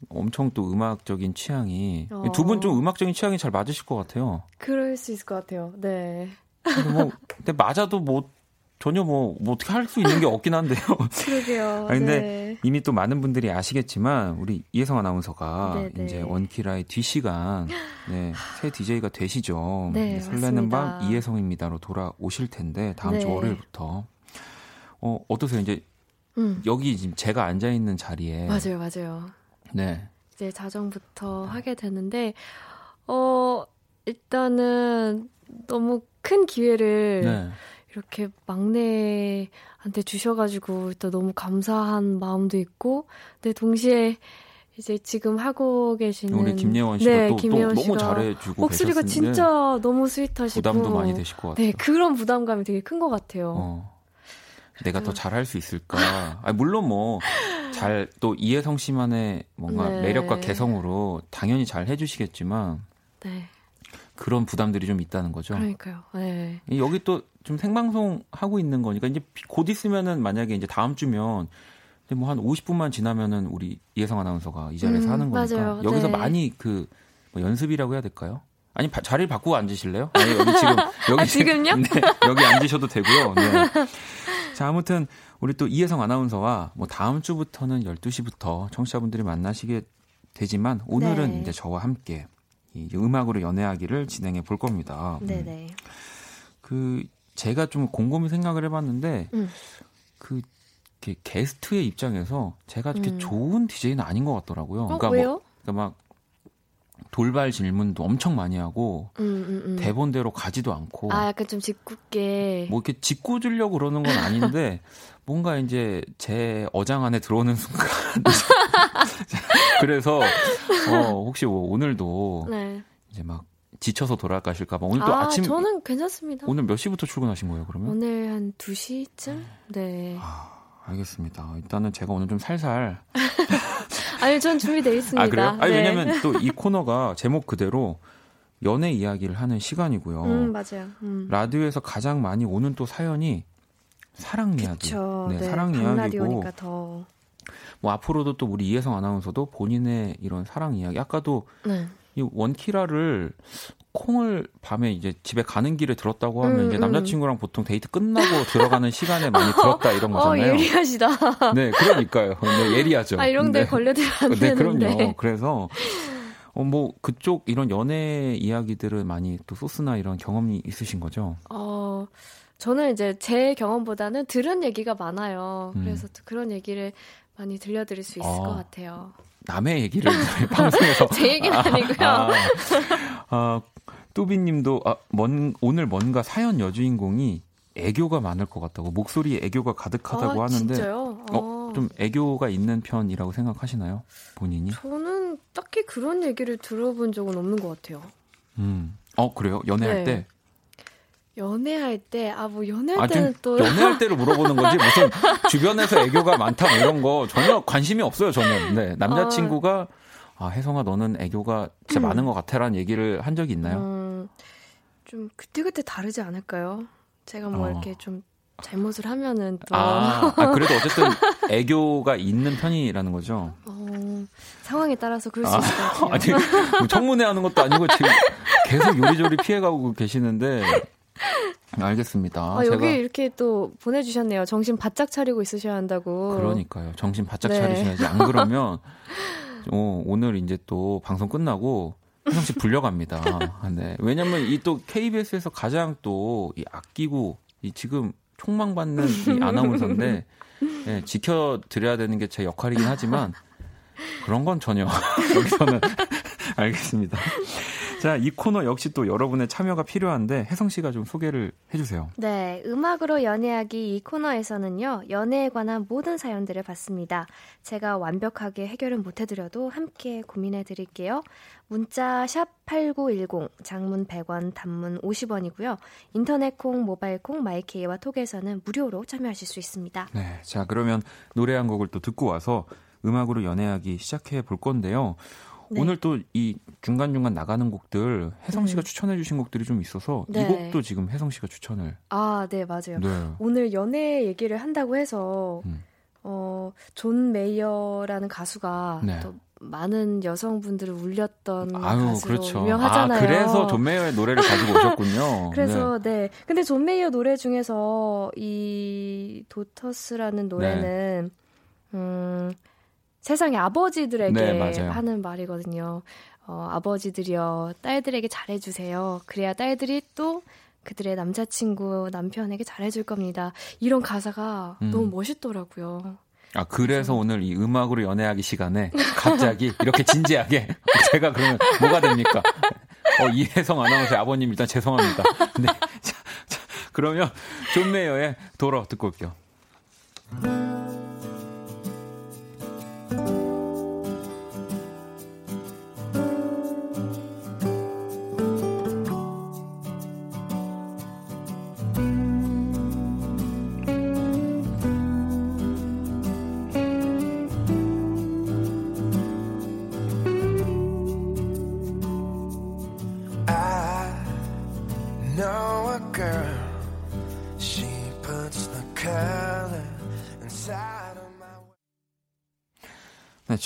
엄청 또 음악적인 취향이, 어. 두분 좀 음악적인 취향이 잘 맞으실 것 같아요. 그럴 수 있을 것 같아요. 네. 근데 뭐, 근데 맞아도 뭐, 전혀 뭐, 뭐 어떻게 할 수 있는 게 없긴 한데요. [LAUGHS] 그러게요. [LAUGHS] 아니, 근데 네. 이미 또 많은 분들이 아시겠지만 우리 이혜성 아나운서가 네네. 이제 원키라의 뒷시간 네, 새 DJ가 되시죠. [GASPS] 네, 이제 설레는 밤 맞습니다. 이혜성입니다로 돌아오실 텐데 다음 주 네. 월요일부터 어 어떠세요? 이제 음. 여기 지금 제가 앉아 있는 자리에 맞아요, 맞아요. 네. 이제 자정부터 하게 되는데, 어, 일단은 너무 큰 기회를 네. 이렇게 막내한테 주셔가지고 또 너무 감사한 마음도 있고, 근데 동시에 이제 지금 하고 계시는 우리 김예원 씨가 네, 또, 또 김예원 너무 씨가 잘해주고 목소리가 진짜 너무 스윗하시고 부담도 많이 되실 것 같아요. 네 그런 부담감이 되게 큰 것 같아요. 어. 내가 더 잘할 수 있을까? 아, 물론 뭐, 잘, 또 이혜성 씨만의 뭔가 네. 매력과 개성으로 당연히 잘 해주시겠지만, 네, 그런 부담들이 좀 있다는 거죠. 그러니까요. 네, 여기 또 좀 생방송 하고 있는 거니까, 이제 곧 있으면은 만약에 이제 다음 주면, 뭐 한 50분만 지나면은 우리 이혜성 아나운서가 이 자리에서 음, 하는 거니까, 맞아요. 여기서 네. 많이 그, 뭐 연습이라고 해야 될까요? 아니, 바- 자리를 바꾸고 앉으실래요? 아니, 여기 지금, [LAUGHS] 여기 아, 지금요? 네, 여기 앉으셔도 되고요. 네. 자, 아무튼 우리 또 이혜성 아나운서와 뭐 다음 주부터는 12시부터 청취자분들이 만나시게 되지만 오늘은 네. 이제 저와 함께 이 음악으로 연애하기를 진행해 볼 겁니다. 네, 음. 네. 그 제가 좀 곰곰이 생각을 해봤는데 음. 그 이렇게 게스트의 입장에서 제가 이렇게 음. 좋은 DJ는 아닌 것 같더라고요. 어, 그러니까 왜요? 뭐 그러니까 막 돌발 질문도 엄청 많이 하고 음, 음, 음. 대본대로 가지도 않고 아, 약간 좀 짓궂게. 뭐 이렇게 짓고 주려고 그러는 건 아닌데 [LAUGHS] 뭔가 이제 제 어장 안에 들어오는 순간 [LAUGHS] [LAUGHS] 그래서 어 혹시 뭐 오늘도 네. 이제 막 지쳐서 돌아가실까 봐 오늘 또 아, 아침 저는 괜찮습니다. 오늘 몇 시부터 출근하신 거예요 그러면? 오늘 한 2시쯤? 네. 아, 알겠습니다. 일단은 제가 오늘 좀 살살 [LAUGHS] 아니, 전 준비되어 있습니다. 아 그래요? 아니 네. 왜냐면 또 이 [LAUGHS] 코너가 제목 그대로 연애 이야기를 하는 시간이고요. 음, 맞아요. 음. 라디오에서 가장 많이 오는 또 사연이 사랑 이야기. 그쵸. 네, 네, 사랑 이야기고. 뭐 앞으로도 또 우리 이혜성 아나운서도 본인의 이런 사랑 이야기 아까도 네. 이 원키라를 콩을 밤에 이제 집에 가는 길에 들었다고 하면 음, 이제 음. 남자친구랑 보통 데이트 끝나고 들어가는 시간에 많이 [LAUGHS] 들었다 이런 어, 거잖아요. 예리하시다. 네, 그러니까요. 네, 예리하죠. 아, 이런 데 네. 걸려들면 안 네, 되는데. 그럼요. 그래서 어, 뭐 그쪽 이런 연애 이야기들은 많이 또 소스나 이런 경험이 있으신 거죠? 어, 저는 이제 제 경험보다는 들은 얘기가 많아요. 음. 그래서 또 그런 얘기를 많이 들려드릴 수 있을 아. 것 같아요. 남의 얘기를 [LAUGHS] 방송에서 [LAUGHS] 제 얘기는 아 니고요. 아, 아, 뚜비님도 아, 뭔, 오늘 뭔가 사연 여주인공이 애교가 많을 것 같다고 목소리에 애교가 가득하다고 아, 하는데 진짜요? 어, 좀 애교가 있는 편이라고 생각하시나요? 본인이? 저는 딱히 그런 얘기를 들어본 적은 없는 것 같아요. 음. 어 그래요? 연애할 네. 때? 연애할 때, 아, 뭐, 연애할 아 때는 또. 연애할 때를 물어보는 거지 [LAUGHS] 무슨 주변에서 애교가 많다 뭐 이런 거 전혀 관심이 없어요 저는. 네 남자친구가 아 혜성아 너는 애교가 진짜 많은 것 같아 라는 얘기를 한 적이 있나요? 음, 좀, 그때그때 다르지 않을까요? 제가 뭐, 어. 이렇게 좀, 잘못을 하면은 또. 아, 아, 그래도 어쨌든 [LAUGHS] 애교가 있는 편이라는 거죠. 어, 상황에 따라서 그럴 수 있을 것 [LAUGHS] 같아요. 아니, 뭐 청문회 하는 것도 아니고 지금 계속 요리조리 피해가고 계시는데. 알겠습니다. 아, 제가 여기 이렇게 또 보내주셨네요. 정신 바짝 차리고 있으셔야 한다고. 그러니까요. 정신 바짝 네. 차리셔야지. 안 그러면 [LAUGHS] 어, 오늘 이제 또 방송 끝나고 씨 불려갑니다. 네. 왜냐면 이 또 KBS에서 가장 또 이 아끼고 이 지금 총망받는 이 아나운서인데 예, 지켜드려야 되는 게 제 역할이긴 하지만 그런 건 전혀 [LAUGHS] 여기서는 [LAUGHS] 알겠습니다. 자, 이 코너 역시 또 여러분의 참여가 필요한데 혜성 씨가 좀 소개를 해주세요. 네, 음악으로 연애하기 이 코너에서는요, 연애에 관한 모든 사연들을 받습니다. 제가 완벽하게 해결은 못해드려도 함께 고민해드릴게요. 문자 샵 8910, 장문 100원, 단문 50원이고요. 인터넷 콩, 모바일 콩, My K와 톡에서는 무료로 참여하실 수 있습니다. 네, 자 그러면 노래 한 곡을 또 듣고 와서 음악으로 연애하기 시작해 볼 건데요. 네. 오늘 또 이 중간 중간 나가는 곡들 혜성 씨가 음. 추천해 주신 곡들이 좀 있어서 이 네. 곡도 지금 혜성 씨가 추천을 아, 네, 맞아요. 네. 오늘 연애 얘기를 한다고 해서 음. 어, 존 메이어라는 가수가 네. 또 많은 여성분들을 울렸던 아유, 가수로 그렇죠. 유명하잖아요. 아, 그래서 존 메이어의 노래를 가지고 오셨군요. [LAUGHS] 그래서 네. 근데 존 메이어 노래 중에서 이 도터스라는 노래는 음 세상의 아버지들에게 네. 하는 말이거든요. 어, 아버지들이여 딸들에게 잘해주세요. 그래야 딸들이 또 그들의 남자친구 남편에게 잘해줄 겁니다. 이런 가사가 음. 너무 멋있더라고요. 아, 그래서 오늘 이 음악으로 연애하기 시간에 갑자기 이렇게 진지하게 [LAUGHS] 제가 그러면 뭐가 됩니까? 어, 이혜성 아나운서의 아버님 일단 죄송합니다. 네. [LAUGHS] 자, 자, 그러면 존 메이어의 Daughters 듣고 올게요.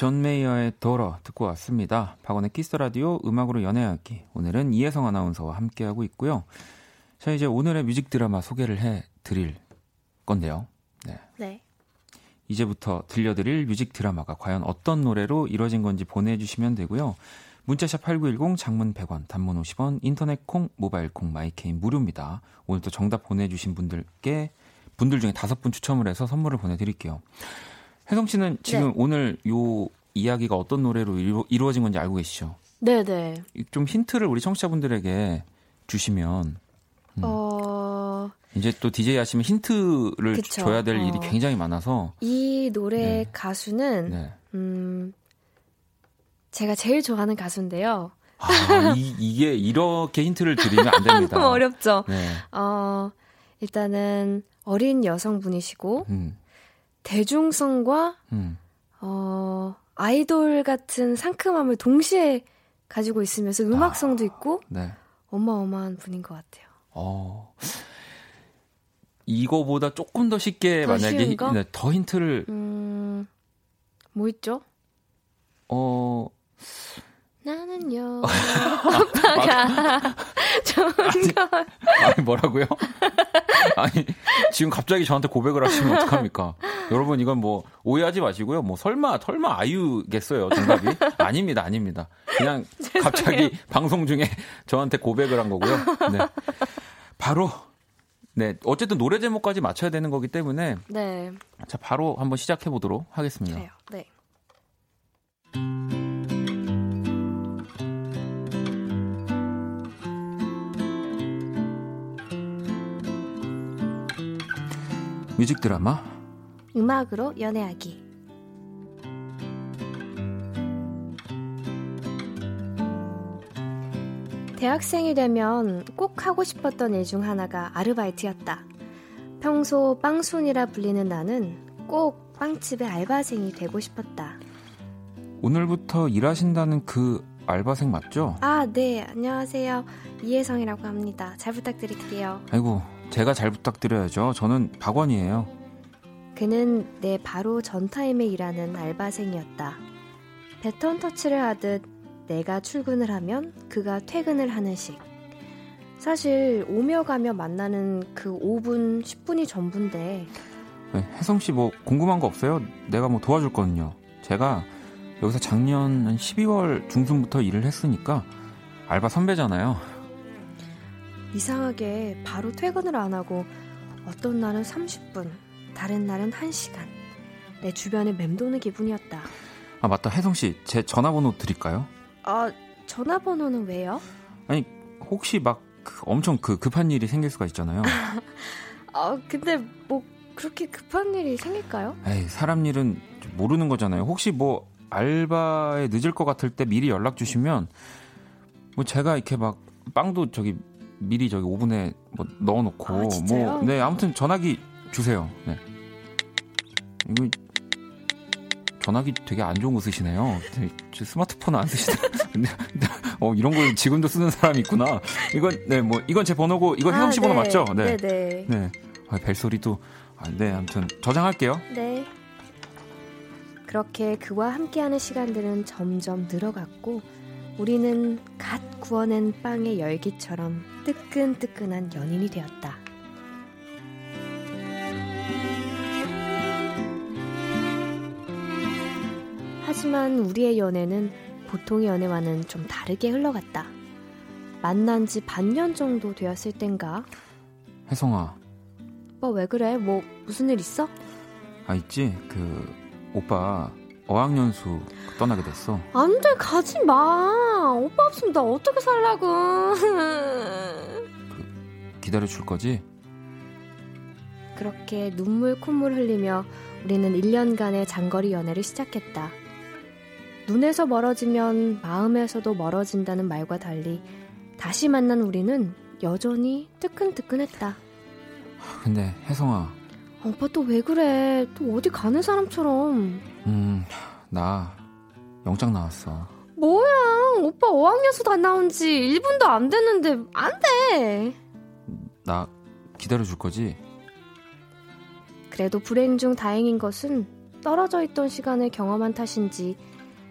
존 메이어의 Daughters 듣고 왔습니다. 박원의 Kiss the Radio 음악으로 연애 하기. 오늘은 이혜성 아나운서와 함께하고 있고요. 자, 이제 오늘의 뮤직 드라마 소개를 해 드릴 건데요. 네. 네. 이제부터 들려드릴 뮤직 드라마가 과연 어떤 노래로 이뤄진 건지 보내주시면 되고요. 문자샵 8910 장문 100원, 단문 50원, 인터넷 콩, 모바일 콩, My K는 무료입니다. 오늘도 정답 보내주신 분들께 분들 중에 다섯 분 추첨을 해서 선물을 보내드릴게요. 혜성 씨는 지금 네. 오늘 요 이야기가 어떤 노래로 이루, 이루 어진 건지 알고 계시죠? 네, 네. 좀 힌트를 우리 청취자분들에게 주시면 음. 어, 이제 또 DJ 하시면 힌트를 그쵸. 줘야 될 일이 어. 굉장히 많아서 이 노래 네. 가수는 네. 음 제가 제일 좋아하는 가수인데요. 아, 이, 이게 이렇게 힌트를 드리면 안 됩니다. [LAUGHS] 너무 어렵죠. 네. 어, 일단은 어린 여성분이시고 음, 대중성과 음. 어, 아이돌 같은 상큼함을 동시에 가지고 있으면서 음악성도 있고 네. 어마어마한 분인 것 같아요. 어. 이거보다 조금 더 쉽게 더 만약에? 네, 더 힌트를 음, 뭐 있죠? 어 나는요 [LAUGHS] 오빠가 [LAUGHS] 좋은 걸 아니 뭐라고요? [LAUGHS] 아니 지금 갑자기 저한테 고백을 하시면 어떡합니까? 여러분 이건 뭐 오해하지 마시고요. 뭐 설마 설마 아유겠어요 정답이? 아닙니다 아닙니다. 그냥 갑자기 방송 중에 저한테 고백을 한 거고요. 네. 바로 네 어쨌든 노래 제목까지 맞춰야 되는 거기 때문에 네, 자 바로 한번 시작해 보도록 하겠습니다. 그래요. 네. 뮤직 드라마 음악으로 연애하기. 대학생이 되면 꼭 하고 싶었던 일 중 하나가 아르바이트였다. 평소 빵순이라 불리는 나는 꼭 빵집의 알바생이 되고 싶었다. 오늘부터 일하신다는 그 알바생 맞죠? 아, 네, 안녕하세요. 이혜성이라고 합니다. 잘 부탁드릴게요. 아이고 제가 잘 부탁드려야죠. 저는 박원이에요. 그는 내 바로 전 타임에 일하는 알바생이었다. 배턴 터치를 하듯 내가 출근을 하면 그가 퇴근을 하는 식. 사실 오며 가며 만나는 그 5분, 10분이 전부인데 네, 혜성 씨 뭐 궁금한 거 없어요? 내가 뭐 도와줄거든요. 제가 여기서 작년 한 12월 중순부터 일을 했으니까 알바 선배잖아요. 이상하게 바로 퇴근을 안 하고 어떤 날은 30분, 다른 날은 1시간. 내 주변에 맴도는 기분이었다. 아 맞다 혜성 씨 제 전화번호 드릴까요? 아, 전화번호는 왜요? 아니 혹시 막그 엄청 그 급한 일이 생길 수가 있잖아요. 아, [LAUGHS] 근데 뭐 그렇게 급한 일이 생길까요? 에이, 사람 일은 좀 모르는 거잖아요. 혹시 뭐 알바에 늦을 것 같을 때 미리 연락 주시면 뭐 제가 이렇게 막 빵도 저기 미리 저기 오븐에 뭐 넣어놓고 아, 진짜요? 뭐네 아무튼 전화기 주세요. 네. 이거 전화기 되게 안 좋은 거 쓰시네요. 네, 저 스마트폰 안 쓰시나? 근데 어 이런 걸 지금도 쓰는 사람이 있구나. 이건 네뭐 이건 제 번호고 이건 혜성 씨 번호 맞죠? 네. 네. 네. 네. 아, 벨소리도 아, 네 아무튼 저장할게요. 네. 그렇게 그와 함께하는 시간들은 점점 늘어갔고 우리는 갓 구워낸 빵의 열기처럼 뜨끈뜨끈한 연인이 되었다. 하지만 우리의 연애는 보통의 연애와는 좀 다르게 흘러갔다. 만난 지 반년 정도 되었을 땐가? 혜성아 오빠 왜 그래? 뭐 무슨 일 있어? 아 있지 그 오빠 어학연수 떠나게 됐어. 안 돼, 가지 마. 오빠 없으면 나 어떻게 살라고. 기다려 줄 거지? 그렇게 눈물 콧물 흘리며 우리는 1년간의 장거리 연애를 시작했다. 눈에서 멀어지면 마음에서도 멀어진다는 말과 달리 다시 만난 우리는 여전히 뜨끈뜨끈했다. 아, 근데 혜성아 오빠 또 왜 그래? 또 어디 가는 사람처럼. 음 나 영장 나왔어. 뭐야? 오빠 어학연수도 안 나온 지 1분도 안 됐는데 안 돼. 나 기다려 줄 거지? 그래도 불행 중 다행인 것은 떨어져 있던 시간을 경험한 탓인지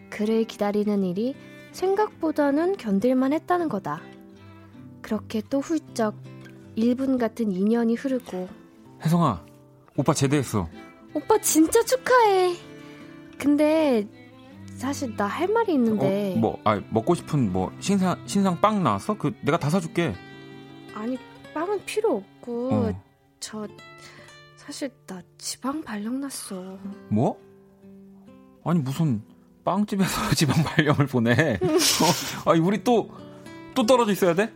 그를 기다리는 일이 생각보다는 견딜만 했다는 거다. 그렇게 또 훌쩍 1분 같은 2년이 흐르고 혜성아 오빠 제대했어. 오빠 진짜 축하해. 근데 사실 나 할 말이 있는데 어, 뭐, 아, 먹고 싶은 뭐 신상 신상 빵 나왔어? 그 내가 다 사줄게. 아니 빵은 필요 없고 어. 저 사실 나 지방 발령 났어. 뭐? 아니 무슨 빵집에서 [LAUGHS] 지방 발령을 보내? 어? 아니 우리 또 또 떨어져 있어야 돼?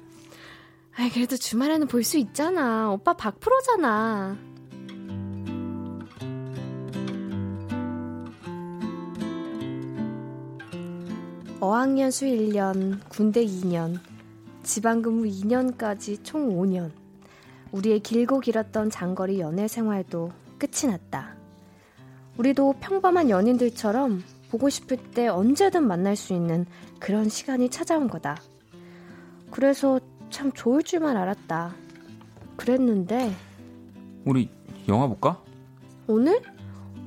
아이 그래도 주말에는 볼 수 있잖아. 오빠 박 프로잖아. 어학연 수 1년, 군대 2년, 지방근무 2년까지 총 5년. 우리의 길고 길었던 장거리 연애 생활도 끝이 났다. 우리도 평범한 연인들처럼 보고 싶을 때 언제든 만날 수 있는 그런 시간이 찾아온 거다. 그래서 참 좋을 줄만 알았다. 그랬는데 우리 영화 볼까? 오늘?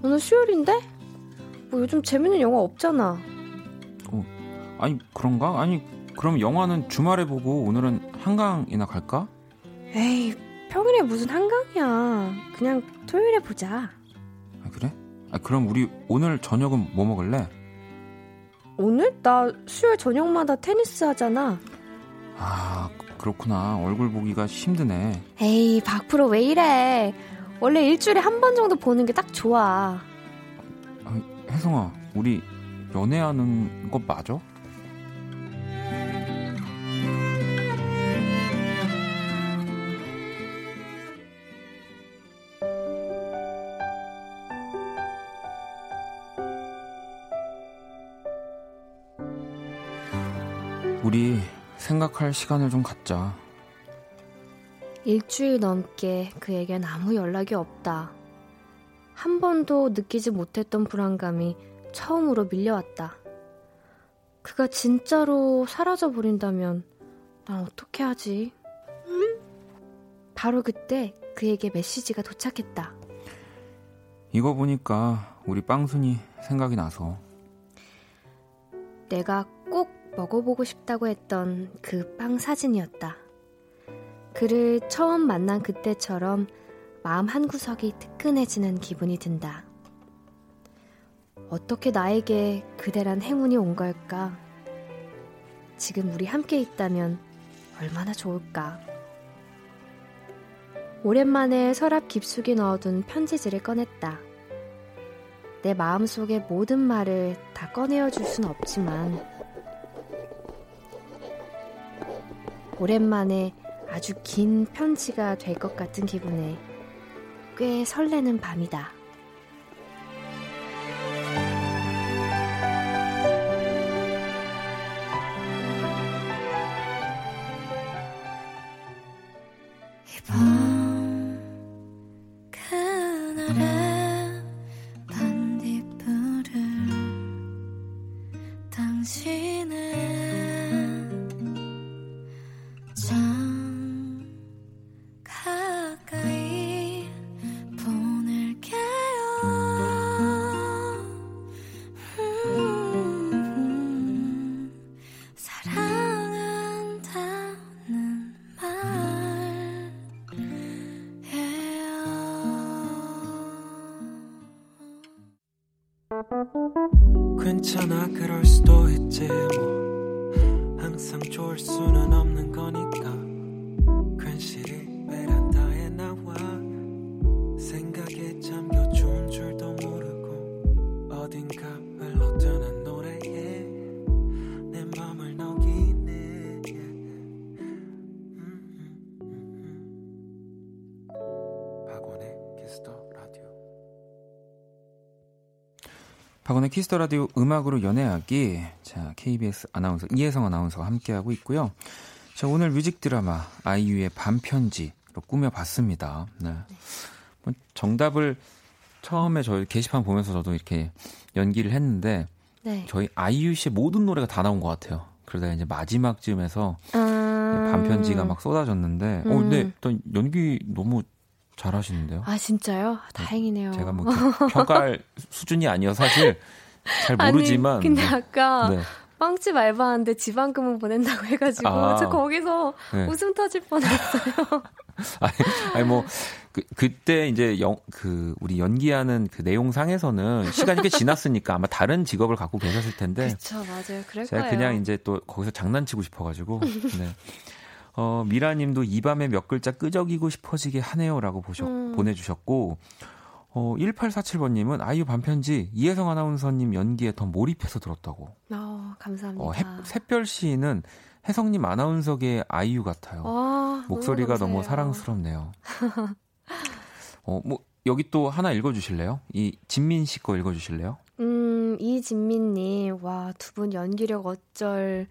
오늘 수요일인데? 뭐 요즘 재밌는 영화 없잖아. 아니 그런가? 아니 그럼 영화는 주말에 보고 오늘은 한강이나 갈까? 에이, 평일에 무슨 한강이야. 그냥 토요일에 보자. 아, 그래? 아, 그럼 우리 오늘 저녁은 뭐 먹을래? 오늘? 나 수요일 저녁마다 테니스 하잖아. 아 그렇구나 얼굴 보기가 힘드네. 에이, 박프로 왜 이래. 원래 일주일에 한 번 정도 보는 게 딱 좋아. 아, 혜성아 우리 연애하는 거 맞아? 생각할 시간을 좀 갖자. 일주일 넘게 그에겐 아무 연락이 없다. 한 번도 느끼지 못했던 불안감이 처음으로 밀려왔다. 그가 진짜로 사라져 버린다면 난 어떻게 하지? 바로 그때 그에게 메시지가 도착했다. 이거 보니까 우리 빵순이 생각이 나서 내가 꼭 먹어보고 싶다고 했던 그 빵 사진이었다. 그를 처음 만난 그때처럼 마음 한구석이 뜨끈해지는 기분이 든다. 어떻게 나에게 그대란 행운이 온 걸까? 지금 우리 함께 있다면 얼마나 좋을까? 오랜만에 서랍 깊숙이 넣어둔 편지지를 꺼냈다. 내 마음속의 모든 말을 다 꺼내어 줄 순 없지만 오랜만에 아주 긴 편지가 될 것 같은 기분에 꽤 설레는 밤이다. 박원의 Kiss the Radio 음악으로 연애하기. 자, KBS 아나운서 이혜성 아나운서와 함께하고 있고요. 자, 오늘 뮤직 드라마 아이유의 밤편지로 꾸며봤습니다. 네. 뭐 정답을 처음에 저희 게시판 보면서 저도 이렇게 연기를 했는데 네. 저희 아이유 씨의 모든 노래가 다 나온 것 같아요. 그러다가 이제 마지막 쯤에서 아... 밤편지가 막 쏟아졌는데, 어, 근데 음. 일단 연기 너무 잘하시는데요. 아 진짜요? 다행이네요. 제가 뭐 평가할 [LAUGHS] 수준이 아니어서 사실 잘 모르지만. 아니, 근데 아까 네. 빵집 알바하는데 지방금은 보낸다고 해가지고 아. 저 거기서 네. 웃음 터질 뻔했어요. [LAUGHS] 아니, 아니 뭐 그, 그때 이제 영, 그 우리 연기하는 그 내용상에서는 시간이 꽤 지났으니까 아마 다른 직업을 갖고 계셨을 텐데 그렇죠, 맞아요. 그럴 제가 거예요. 그냥 이제 또 거기서 장난치고 싶어가지고 네. 어, 미라님도 이 밤에 몇 글자 끄적이고 싶어지게 하네요라고 보셔, 음. 보내주셨고 어, 1847번님은 아이유 반편지 이혜성 아나운서님 연기에 더 몰입해서 들었다고. 어, 감사합니다. 어, 해, 샛별 씨는 혜성님 아나운서계의 아이유 같아요. 와, 목소리가 너무, 너무. 사랑스럽네요. [LAUGHS] 어, 뭐 여기 또 하나 읽어주실래요? 이 진민 씨 거 읽어주실래요? 음, 이진민님, 와, 두 분 연기력 어쩔.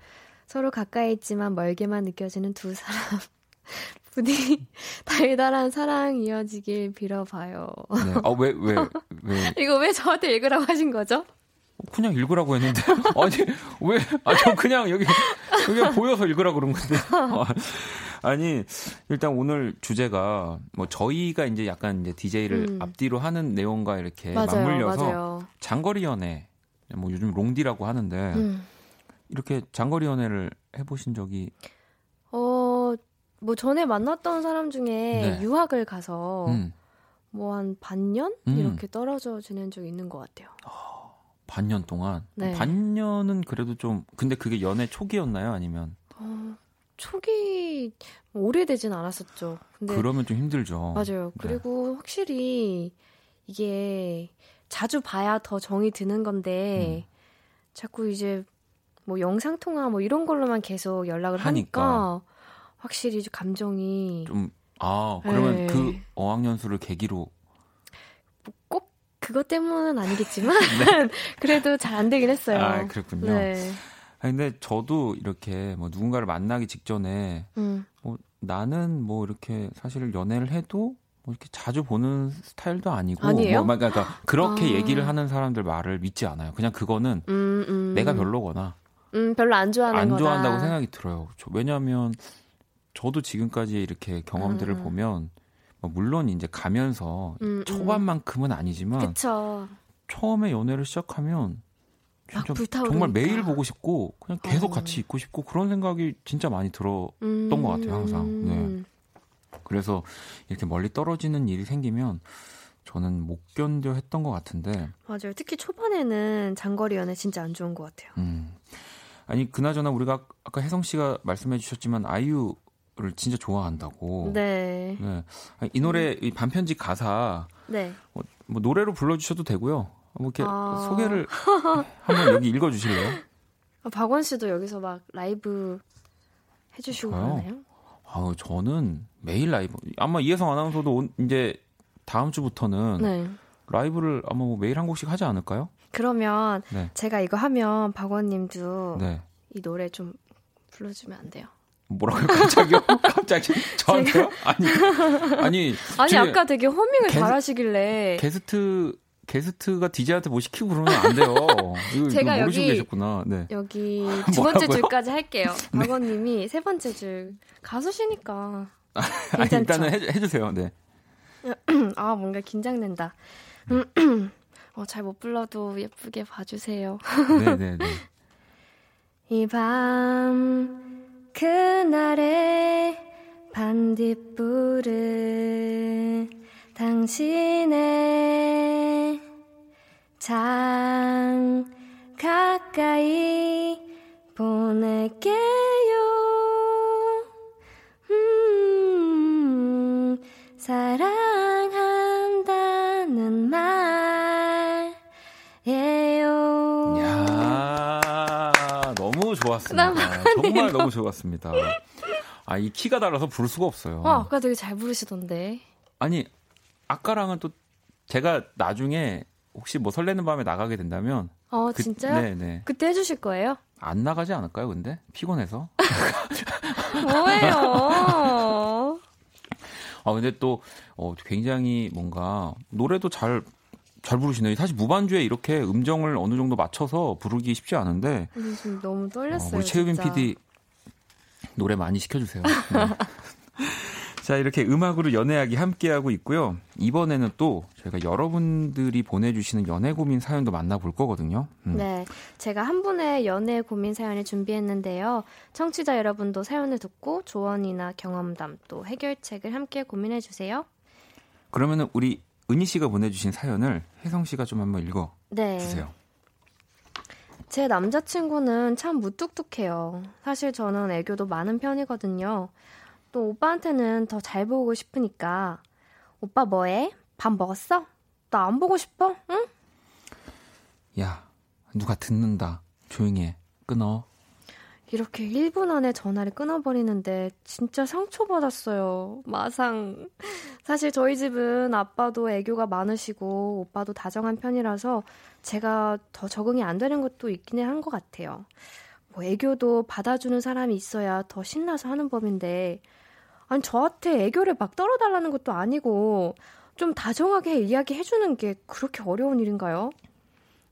서로 가까이 있지만 멀게만 느껴지는 두 사람. [LAUGHS] 부디 달달한 사랑 이어지길 빌어봐요. 네. 아, 왜, 왜, 왜. [LAUGHS] 이거 왜 저한테 읽으라고 하신 거죠? 그냥 읽으라고 했는데. [LAUGHS] 아니, 왜. 아, 저 그냥 여기, 여기 보여서 읽으라고 그런 건데. 아니, 일단 오늘 주제가 뭐 저희가 이제 약간 이제 DJ를 음. 앞뒤로 하는 내용과 이렇게 맞아요, 맞물려서 맞아요. 장거리 연애, 뭐 요즘 롱디라고 하는데 음. 이렇게 장거리 연애를 해보신 적이 어, 뭐 전에 만났던 사람 중에 네. 유학을 가서 음, 뭐한 반년 음. 이렇게 떨어져 지낸 적이 있는 것 같아요. 반년 동안. 네. 반년은 그래도 좀 근데 그게 연애 초기였나요? 아니면 어, 초기 뭐 오래되진 않았었죠. 근데 그러면 좀 힘들죠. 맞아요. 네. 그리고 확실히 이게 자주 봐야 더 정이 드는 건데 음. 자꾸 이제 뭐 영상 통화 뭐 이런 걸로만 계속 연락을 하니까, 하니까. 확실히 좀 감정이 좀 아, 그러면 네. 그 어학연수를 계기로 꼭 그것 때문은 아니겠지만 [LAUGHS] [LAUGHS] 그래도 잘 안 되긴 했어요. 네. 아, 그렇군요. 네. 아니, 근데 저도 이렇게 뭐 누군가를 만나기 직전에 음. 뭐 나는 뭐 이렇게 사실 연애를 해도 뭐 이렇게 자주 보는 스타일도 아니고 아니에요? 뭐 그러니까 그렇게 아. 얘기를 하는 사람들 말을 믿지 않아요. 그냥 그거는 음, 음. 내가 별로거나 음, 별로 안 좋아하는 안 거다. 좋아한다고 생각이 들어요. 저- 왜냐하면 저도 지금까지 이렇게 경험들을 음. 보면 뭐 물론 이제 가면서 음, 음. 초반만큼은 아니지만 그쵸. 처음에 연애를 시작하면 막 진짜. 정말 매일 보고 싶고 그냥 계속 어. 같이 있고 싶고 그런 생각이 진짜 많이 들어. 음, 것 같아요, 항상. 네. 음. 그래서 이렇게 멀리 떨어지는 일이 생기면 저는 못 견뎌 했던 것 같은데. 맞아요. 특히 초반에는 장거리 연애 진짜 안 좋은 것 같아요. 음. 아니 그나저나 우리가 아까 혜성 씨가 말씀해 주셨지만 아이유 를 진짜 좋아한다고. 네. 네. 이 노래 이 반편지 가사 네. 뭐, 뭐 노래로 불러주셔도 되고요. 뭐 이렇게 아. 소개를 [LAUGHS] 한번 여기 읽어주실래요? 아, 박원 씨도 여기서 막 라이브 해주시고 저요? 그러나요? 아우 저는 매일 라이브 아마 이혜성 아나운서도 온- 이제 다음 주부터는 네. 라이브를 아마 뭐 매일 한 곡씩 하지 않을까요? 그러면 네. 제가 이거 하면 박원님도 네. 이 노래 좀 불러주면 안 돼요? 뭐라고요? 갑자기요? [LAUGHS] 갑자기 저한테요? 아니 아니 아니 아까 되게 허밍을 게스- 잘하시길래 게스트 게스트가 DJ한테 뭐 시키고 그러면 안 돼요. 이거, 제가 이거 모르시고 여기- 계셨구나. 네. 여기 [LAUGHS] 두 번째? 줄까지 할게요. [LAUGHS] 박원님이 세 번째 줄 가수시니까 아니, 괜찮죠? 일단은 해, 해주세요. 네. [CLEARS THROAT] 아 뭔가 긴장된다. [CLEARS THROAT] 어, 잘못 불러도 예쁘게 봐주세요. [LAUGHS] 네네네. 이 밤 그날의 반딧불은 당신의 장 가까이 보낼게 좋았습니다. 정말 너무 좋았습니다. 아, 이 키가 달라서 부를 수가 없어요. 어, 아까 되게 잘 부르시던데. 아니, 아까랑은 또 제가 나중에 혹시 뭐 설레는 밤에 나가게 된다면 어, 그- 진짜요? 네네. 그때 해주실 거예요? 안 나가지 않을까요, 근데? 피곤해서? 뭐예요? [LAUGHS] 아, 근데 또, 어, 굉장히 뭔가, 노래도 잘, 잘 부르시네요. 사실 무반주에 이렇게 음정을 어느 정도 맞춰서 부르기 쉽지 않은데, 지금 너무 어, 떨렸어요. 우리 최유빈 진짜. PD 노래 많이 시켜주세요. 네. [LAUGHS] 자, 이렇게 음악으로 연애하기 함께하고 있고요. 이번에는 또 저희가 여러분들이 보내주시는 연애 고민 사연도 만나볼 거거든요. 음. 네, 제가 한 분의 연애 고민 사연을 준비했는데요. 청취자 여러분도 사연을 듣고 조언이나 경험담 또 해결책을 함께 고민해 주세요. 그러면은 우리 은희 씨가 보내주신 사연을 혜성 씨가 좀 한번 읽어 네. 주세요. 제 남자친구는 참 무뚝뚝해요. 사실 저는 애교도 많은 편이거든요. 또 오빠한테는 더 잘 보고 싶으니까. 오빠 뭐해? 밥 먹었어? 나 안 보고 싶어? 응? 야, 누가 듣는다. 조용히 해. 끊어. 이렇게 1분 안에 전화를 끊어버리는데 진짜 상처받았어요. 마상. 사실 저희 집은 아빠도 애교가 많으시고 오빠도 다정한 편이라서 제가 더 적응이 안 되는 것도 있긴 한 것 같아요. 뭐 애교도 받아주는 사람이 있어야 더 신나서 하는 법인데 아니 저한테 애교를 막 떨어달라는 것도 아니고 좀 다정하게 이야기해주는 게 그렇게 어려운 일인가요?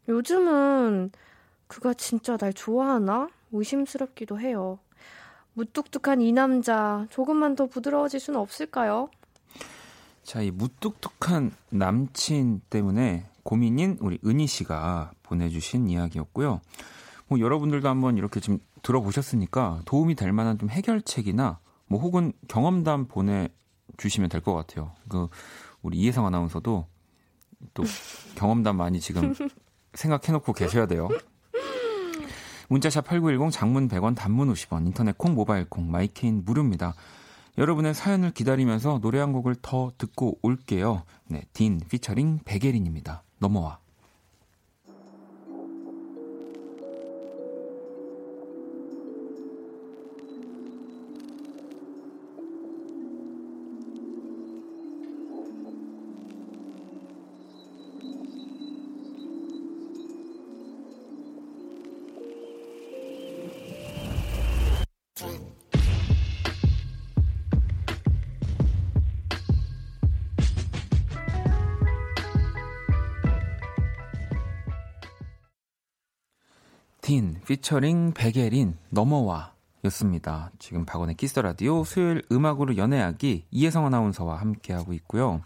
요즘은 그가 진짜 날 좋아하나? 의심스럽기도 해요. 무뚝뚝한 이 남자, 조금만 더 부드러워질 수는 없을까요? 자, 이 무뚝뚝한 남친 때문에 고민인 우리 은희 씨가 보내주신 이야기였고요. 뭐 여러분들도 한번 이렇게 좀 들어보셨으니까 도움이 될 만한 좀 해결책이나 뭐 혹은 경험담 보내주시면 될 것 같아요. 그 우리 이혜성 아나운서도 또 경험담 많이 지금 [LAUGHS] 생각해놓고 계셔야 돼요. 문자샵 8910 장문 100원 단문 50원 인터넷 콩 모바일 콩 My K는 무료입니다. 여러분의 사연을 기다리면서 노래 한 곡을 더 듣고 올게요. 네, 딘 피처링 백예린입니다. 넘어와. 피처링 백예린 넘어와 였습니다. 지금 박원의 Kiss the Radio 수요일 음악으로 연애하기 이혜성 아나운서와 함께하고 있고요.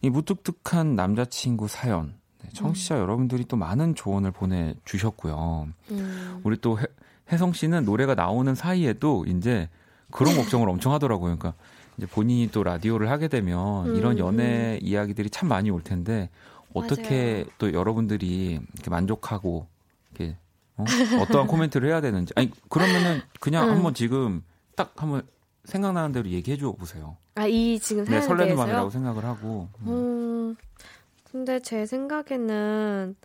이 무뚝뚝한 남자친구 사연 네, 청취자 여러분들이 또 많은 조언을 보내주셨고요. 음, 우리 또 해, 혜성 씨는 노래가 나오는 사이에도 이제 그런 걱정을 엄청 하더라고요. 그러니까 이제 본인이 또 라디오를 하게 되면 음, 이런 연애 이야기들이 참 많이 올 텐데 어떻게 맞아요. 또 여러분들이 이렇게 만족하고 이렇게 어? 어떠한 코멘트를 해야 되는지 아니 그러면은 그냥 음. 한번 지금 딱 한번 생각나는 대로 얘기해 줘 보세요. 아, 이 지금 네, 설레는? 밤이라고 생각을 하고 음. 음, 근데 제 생각에는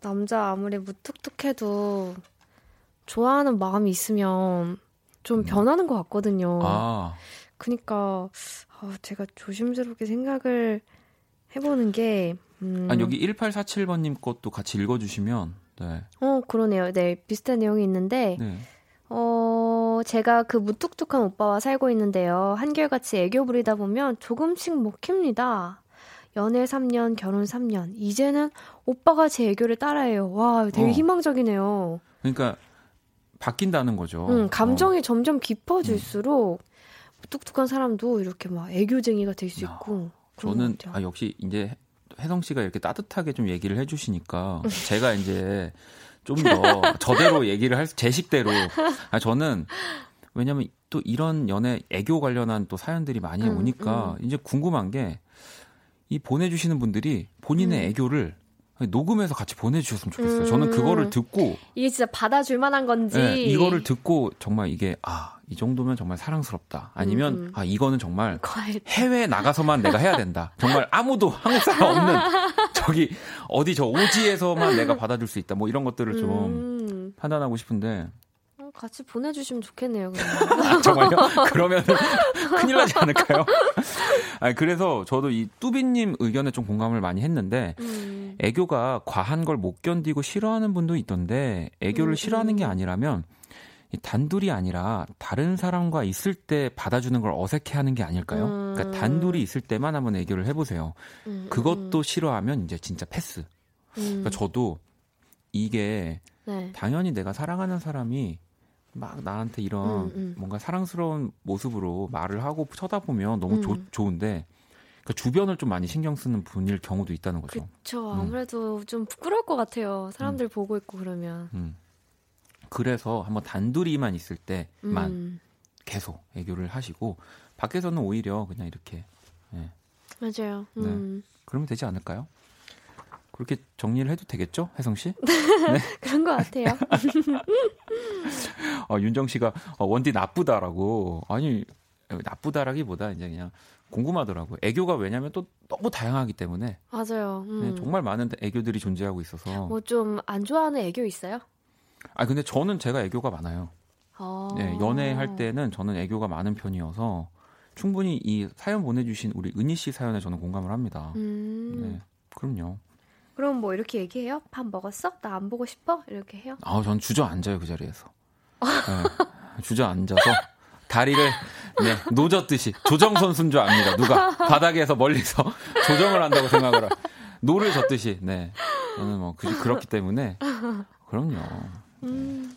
남자 아무리 무뚝뚝해도 좋아하는 마음이 있으면 좀 변하는 것 같거든요. 아, 그니까 어, 제가 조심스럽게 생각을 해보는 게 음, 아니 여기 1847번님 것도 같이 읽어주시면 네, 어 그러네요. 네 비슷한 내용이 있는데 네. 어 제가 그 무뚝뚝한 오빠와 살고 있는데요. 한결같이 애교 부리다 보면 조금씩 먹힙니다. 연애 3년, 결혼 3년. 이제는 오빠가 제 애교를 따라해요. 와, 되게 어. 희망적이네요. 그러니까 바뀐다는 거죠. 음, 감정이 어. 점점 깊어질수록 무뚝뚝한 사람도 이렇게 막 애교쟁이가 될수 야, 있고. 저는. 아 역시 이제 혜성 씨가 이렇게 따뜻하게 좀 얘기를 해주시니까 제가 이제 좀 더 저대로 얘기를 할 제 식대로 아 저는 왜냐면 또 이런 연애 애교 관련한 또 사연들이 많이 음, 오니까 이제 궁금한 게 이 보내주시는 분들이 본인의 음. 애교를 녹음해서 같이 보내주셨으면 좋겠어요. 저는 음. 그거를 듣고 이게 진짜 받아줄 만한 건지. 네, 이거를 듣고 정말 이게 아 이 정도면 정말 사랑스럽다. 아니면 음, 음. 아 이거는 정말 과일. 해외 나가서만 내가 해야 된다. 정말 아무도 한국 사람 없는 [LAUGHS] 저기 어디 저 오지에서만 내가 받아줄 수 있다. 뭐 이런 것들을 좀 음, 판단하고 싶은데 어, 같이 보내주시면 좋겠네요. 아, 정말요? 그러면 [LAUGHS] 큰일 나지 않을까요? 아 그래서 저도 이 뚜비님 의견에 좀 공감을 많이 했는데 음, 애교가 과한 걸 못 견디고 싫어하는 분도 있던데 애교를 음, 싫어하는 게 음. 아니라면 이 단둘이 아니라 다른 사람과 있을 때 받아주는 걸 어색해하는 게 아닐까요? 음. 그러니까 단둘이 있을 때만 한번 애교를 해보세요. 음, 그것도 싫어하면 이제 진짜 패스. 음, 그러니까 저도 이게 네. 당연히 내가 사랑하는 사람이 막 나한테 이런 음, 음. 뭔가 사랑스러운 모습으로 말을 하고 쳐다보면 너무 조- 음. 좋은데 그러니까 주변을 좀 많이 신경 쓰는 분일 경우도 있다는 거죠. 음. 아무래도 좀 부끄러울 것 같아요. 사람들 보고 있고 그러면. 음. 그래서 한번 단둘이만 있을 때만 음, 계속 애교를 하시고 밖에서는 오히려 그냥 이렇게 예, 맞아요. 음, 그러면 되지 않을까요? 그렇게 정리를 해도 되겠죠, 혜성 씨? [LAUGHS] 그런 것 같아요. [LAUGHS] 어, 윤정 씨가 어, 원디 나쁘다라고 아니 나쁘다라기보다 이제 그냥 궁금하더라고요. 애교가 왜냐면 또 너무 다양하기 때문에 맞아요. 네, 음. 정말 많은 애교들이 존재하고 있어서. 뭐 좀 안 좋아하는 애교 있어요? 아 근데 저는 제가 애교가 많아요. 어. 네, 연애할 때는 저는 애교가 많은 편이어서 충분히 이 사연 보내주신 우리 은희 씨 사연에 저는 공감을 합니다. 음. 네, 그럼요. 그럼 뭐 이렇게 얘기해요? 밥 먹었어? 나 안 보고 싶어? 이렇게 해요? 아, 전 주저앉아요 그 자리에서. 네, 주저앉아서 다리를 네, 노젓듯이 조정 선수인 줄 압니다. 누가 바닥에서 멀리서 [LAUGHS] 조정을 한다고 생각을 하. 노를 젓듯이. 네, 저는 뭐 그, 그렇기 때문에 그럼요. 음.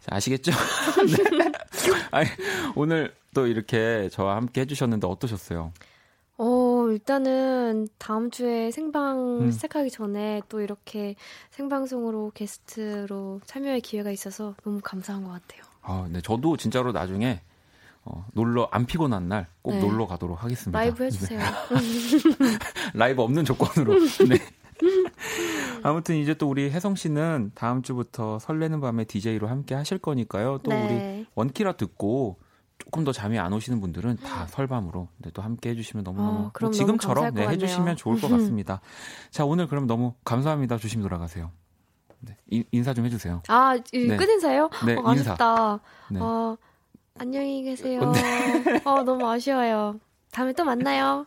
자, 아시겠죠? [LAUGHS] 네. 아니, 오늘 또 이렇게 저와 함께 해주셨는데 어떠셨어요? 어, 일단은 다음 주에 생방 음. 시작하기 전에 또 이렇게 생방송으로 게스트로 참여할 기회가 있어서 너무 감사한 것 같아요. 아, 네, 저도 진짜로 나중에 어, 놀러 안 피곤한 날꼭 네. 놀러 가도록 하겠습니다. 라이브 네. 해주세요. [LAUGHS] 라이브 없는 조건으로. 네. [LAUGHS] 아무튼 이제 또 우리 혜성 씨는 다음 주부터 설레는 밤에 DJ로 함께 하실 거니까요. 또 우리 네. 원키라 듣고 조금 더 잠이 안 오시는 분들은 다 설밤으로 네, 또 함께 해주시면 너무너무 어, 지금처럼 네. 해주시면 좋을 것 같습니다. 자 오늘 그럼 너무 감사합니다. 조심히 돌아가세요. 네, 인, 인사 좀 해주세요. 아, 이 네. 끝인사요? 네, 어, 인사. 아쉽다. 네. 어, 안녕히 계세요. 어, 어, 너무 아쉬워요. 다음에 또 만나요.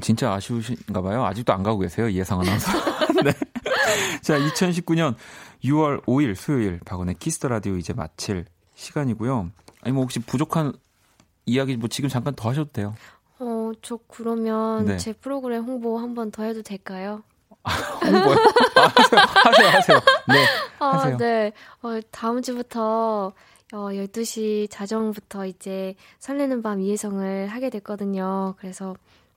진짜 아쉬우신가 봐요. 아직도 안 가고 계세요. 이혜성 아나운서. [LAUGHS] 네. 자, 2019년 6월 5일 수요일 박원의 Kiss the Radio 이제 마칠 시간이고요. 아니 뭐 혹시 부족한 이야기 뭐 지금 잠깐 더 하셔도 돼요. 어, 저 그러면 네. 제 프로그램 홍보 한 번 더 해도 될까요? 홍보요? 아, 하세요. 하세요. 하세요. 네. 아, 하세요. 네. 어, 다음 주부터 어, 12시 자정부터 이제 설레는 밤 이혜성을 하게 됐거든요. 그래서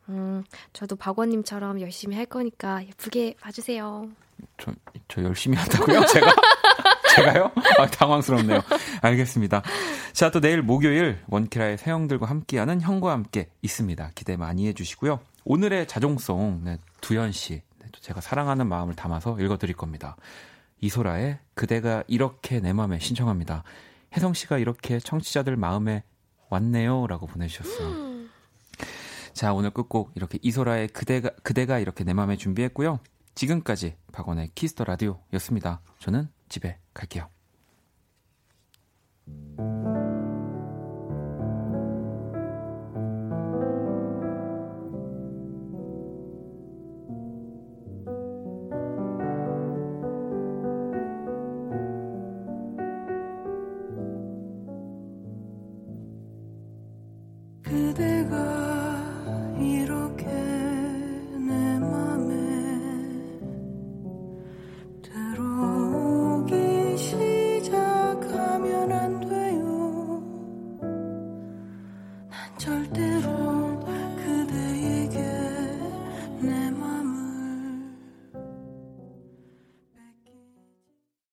음, 저도 박원님처럼 열심히 할 거니까 예쁘게 봐주세요. 저, 저 열심히 한다고요? [LAUGHS] 제가 제가요? 아, 당황스럽네요. 알겠습니다. 자, 또 내일 목요일 원키라의 새 형들과 함께하는 형과 함께 있습니다. 기대 많이 해주시고요. 오늘의 자종송, 네, 두현 씨. 네, 또 제가 사랑하는 마음을 담아서 읽어드릴 겁니다. 이소라의 그대가 이렇게 내 마음에 신청합니다. 혜성 씨가 이렇게 청취자들 마음에 왔네요. 라고 보내주셨어요. 자, 오늘 끝곡 이렇게 이소라의 그대가, 그대가 이렇게 내 마음에 준비했고요. 지금까지 박원의 Kiss the Radio였습니다. 저는 집에 갈게요.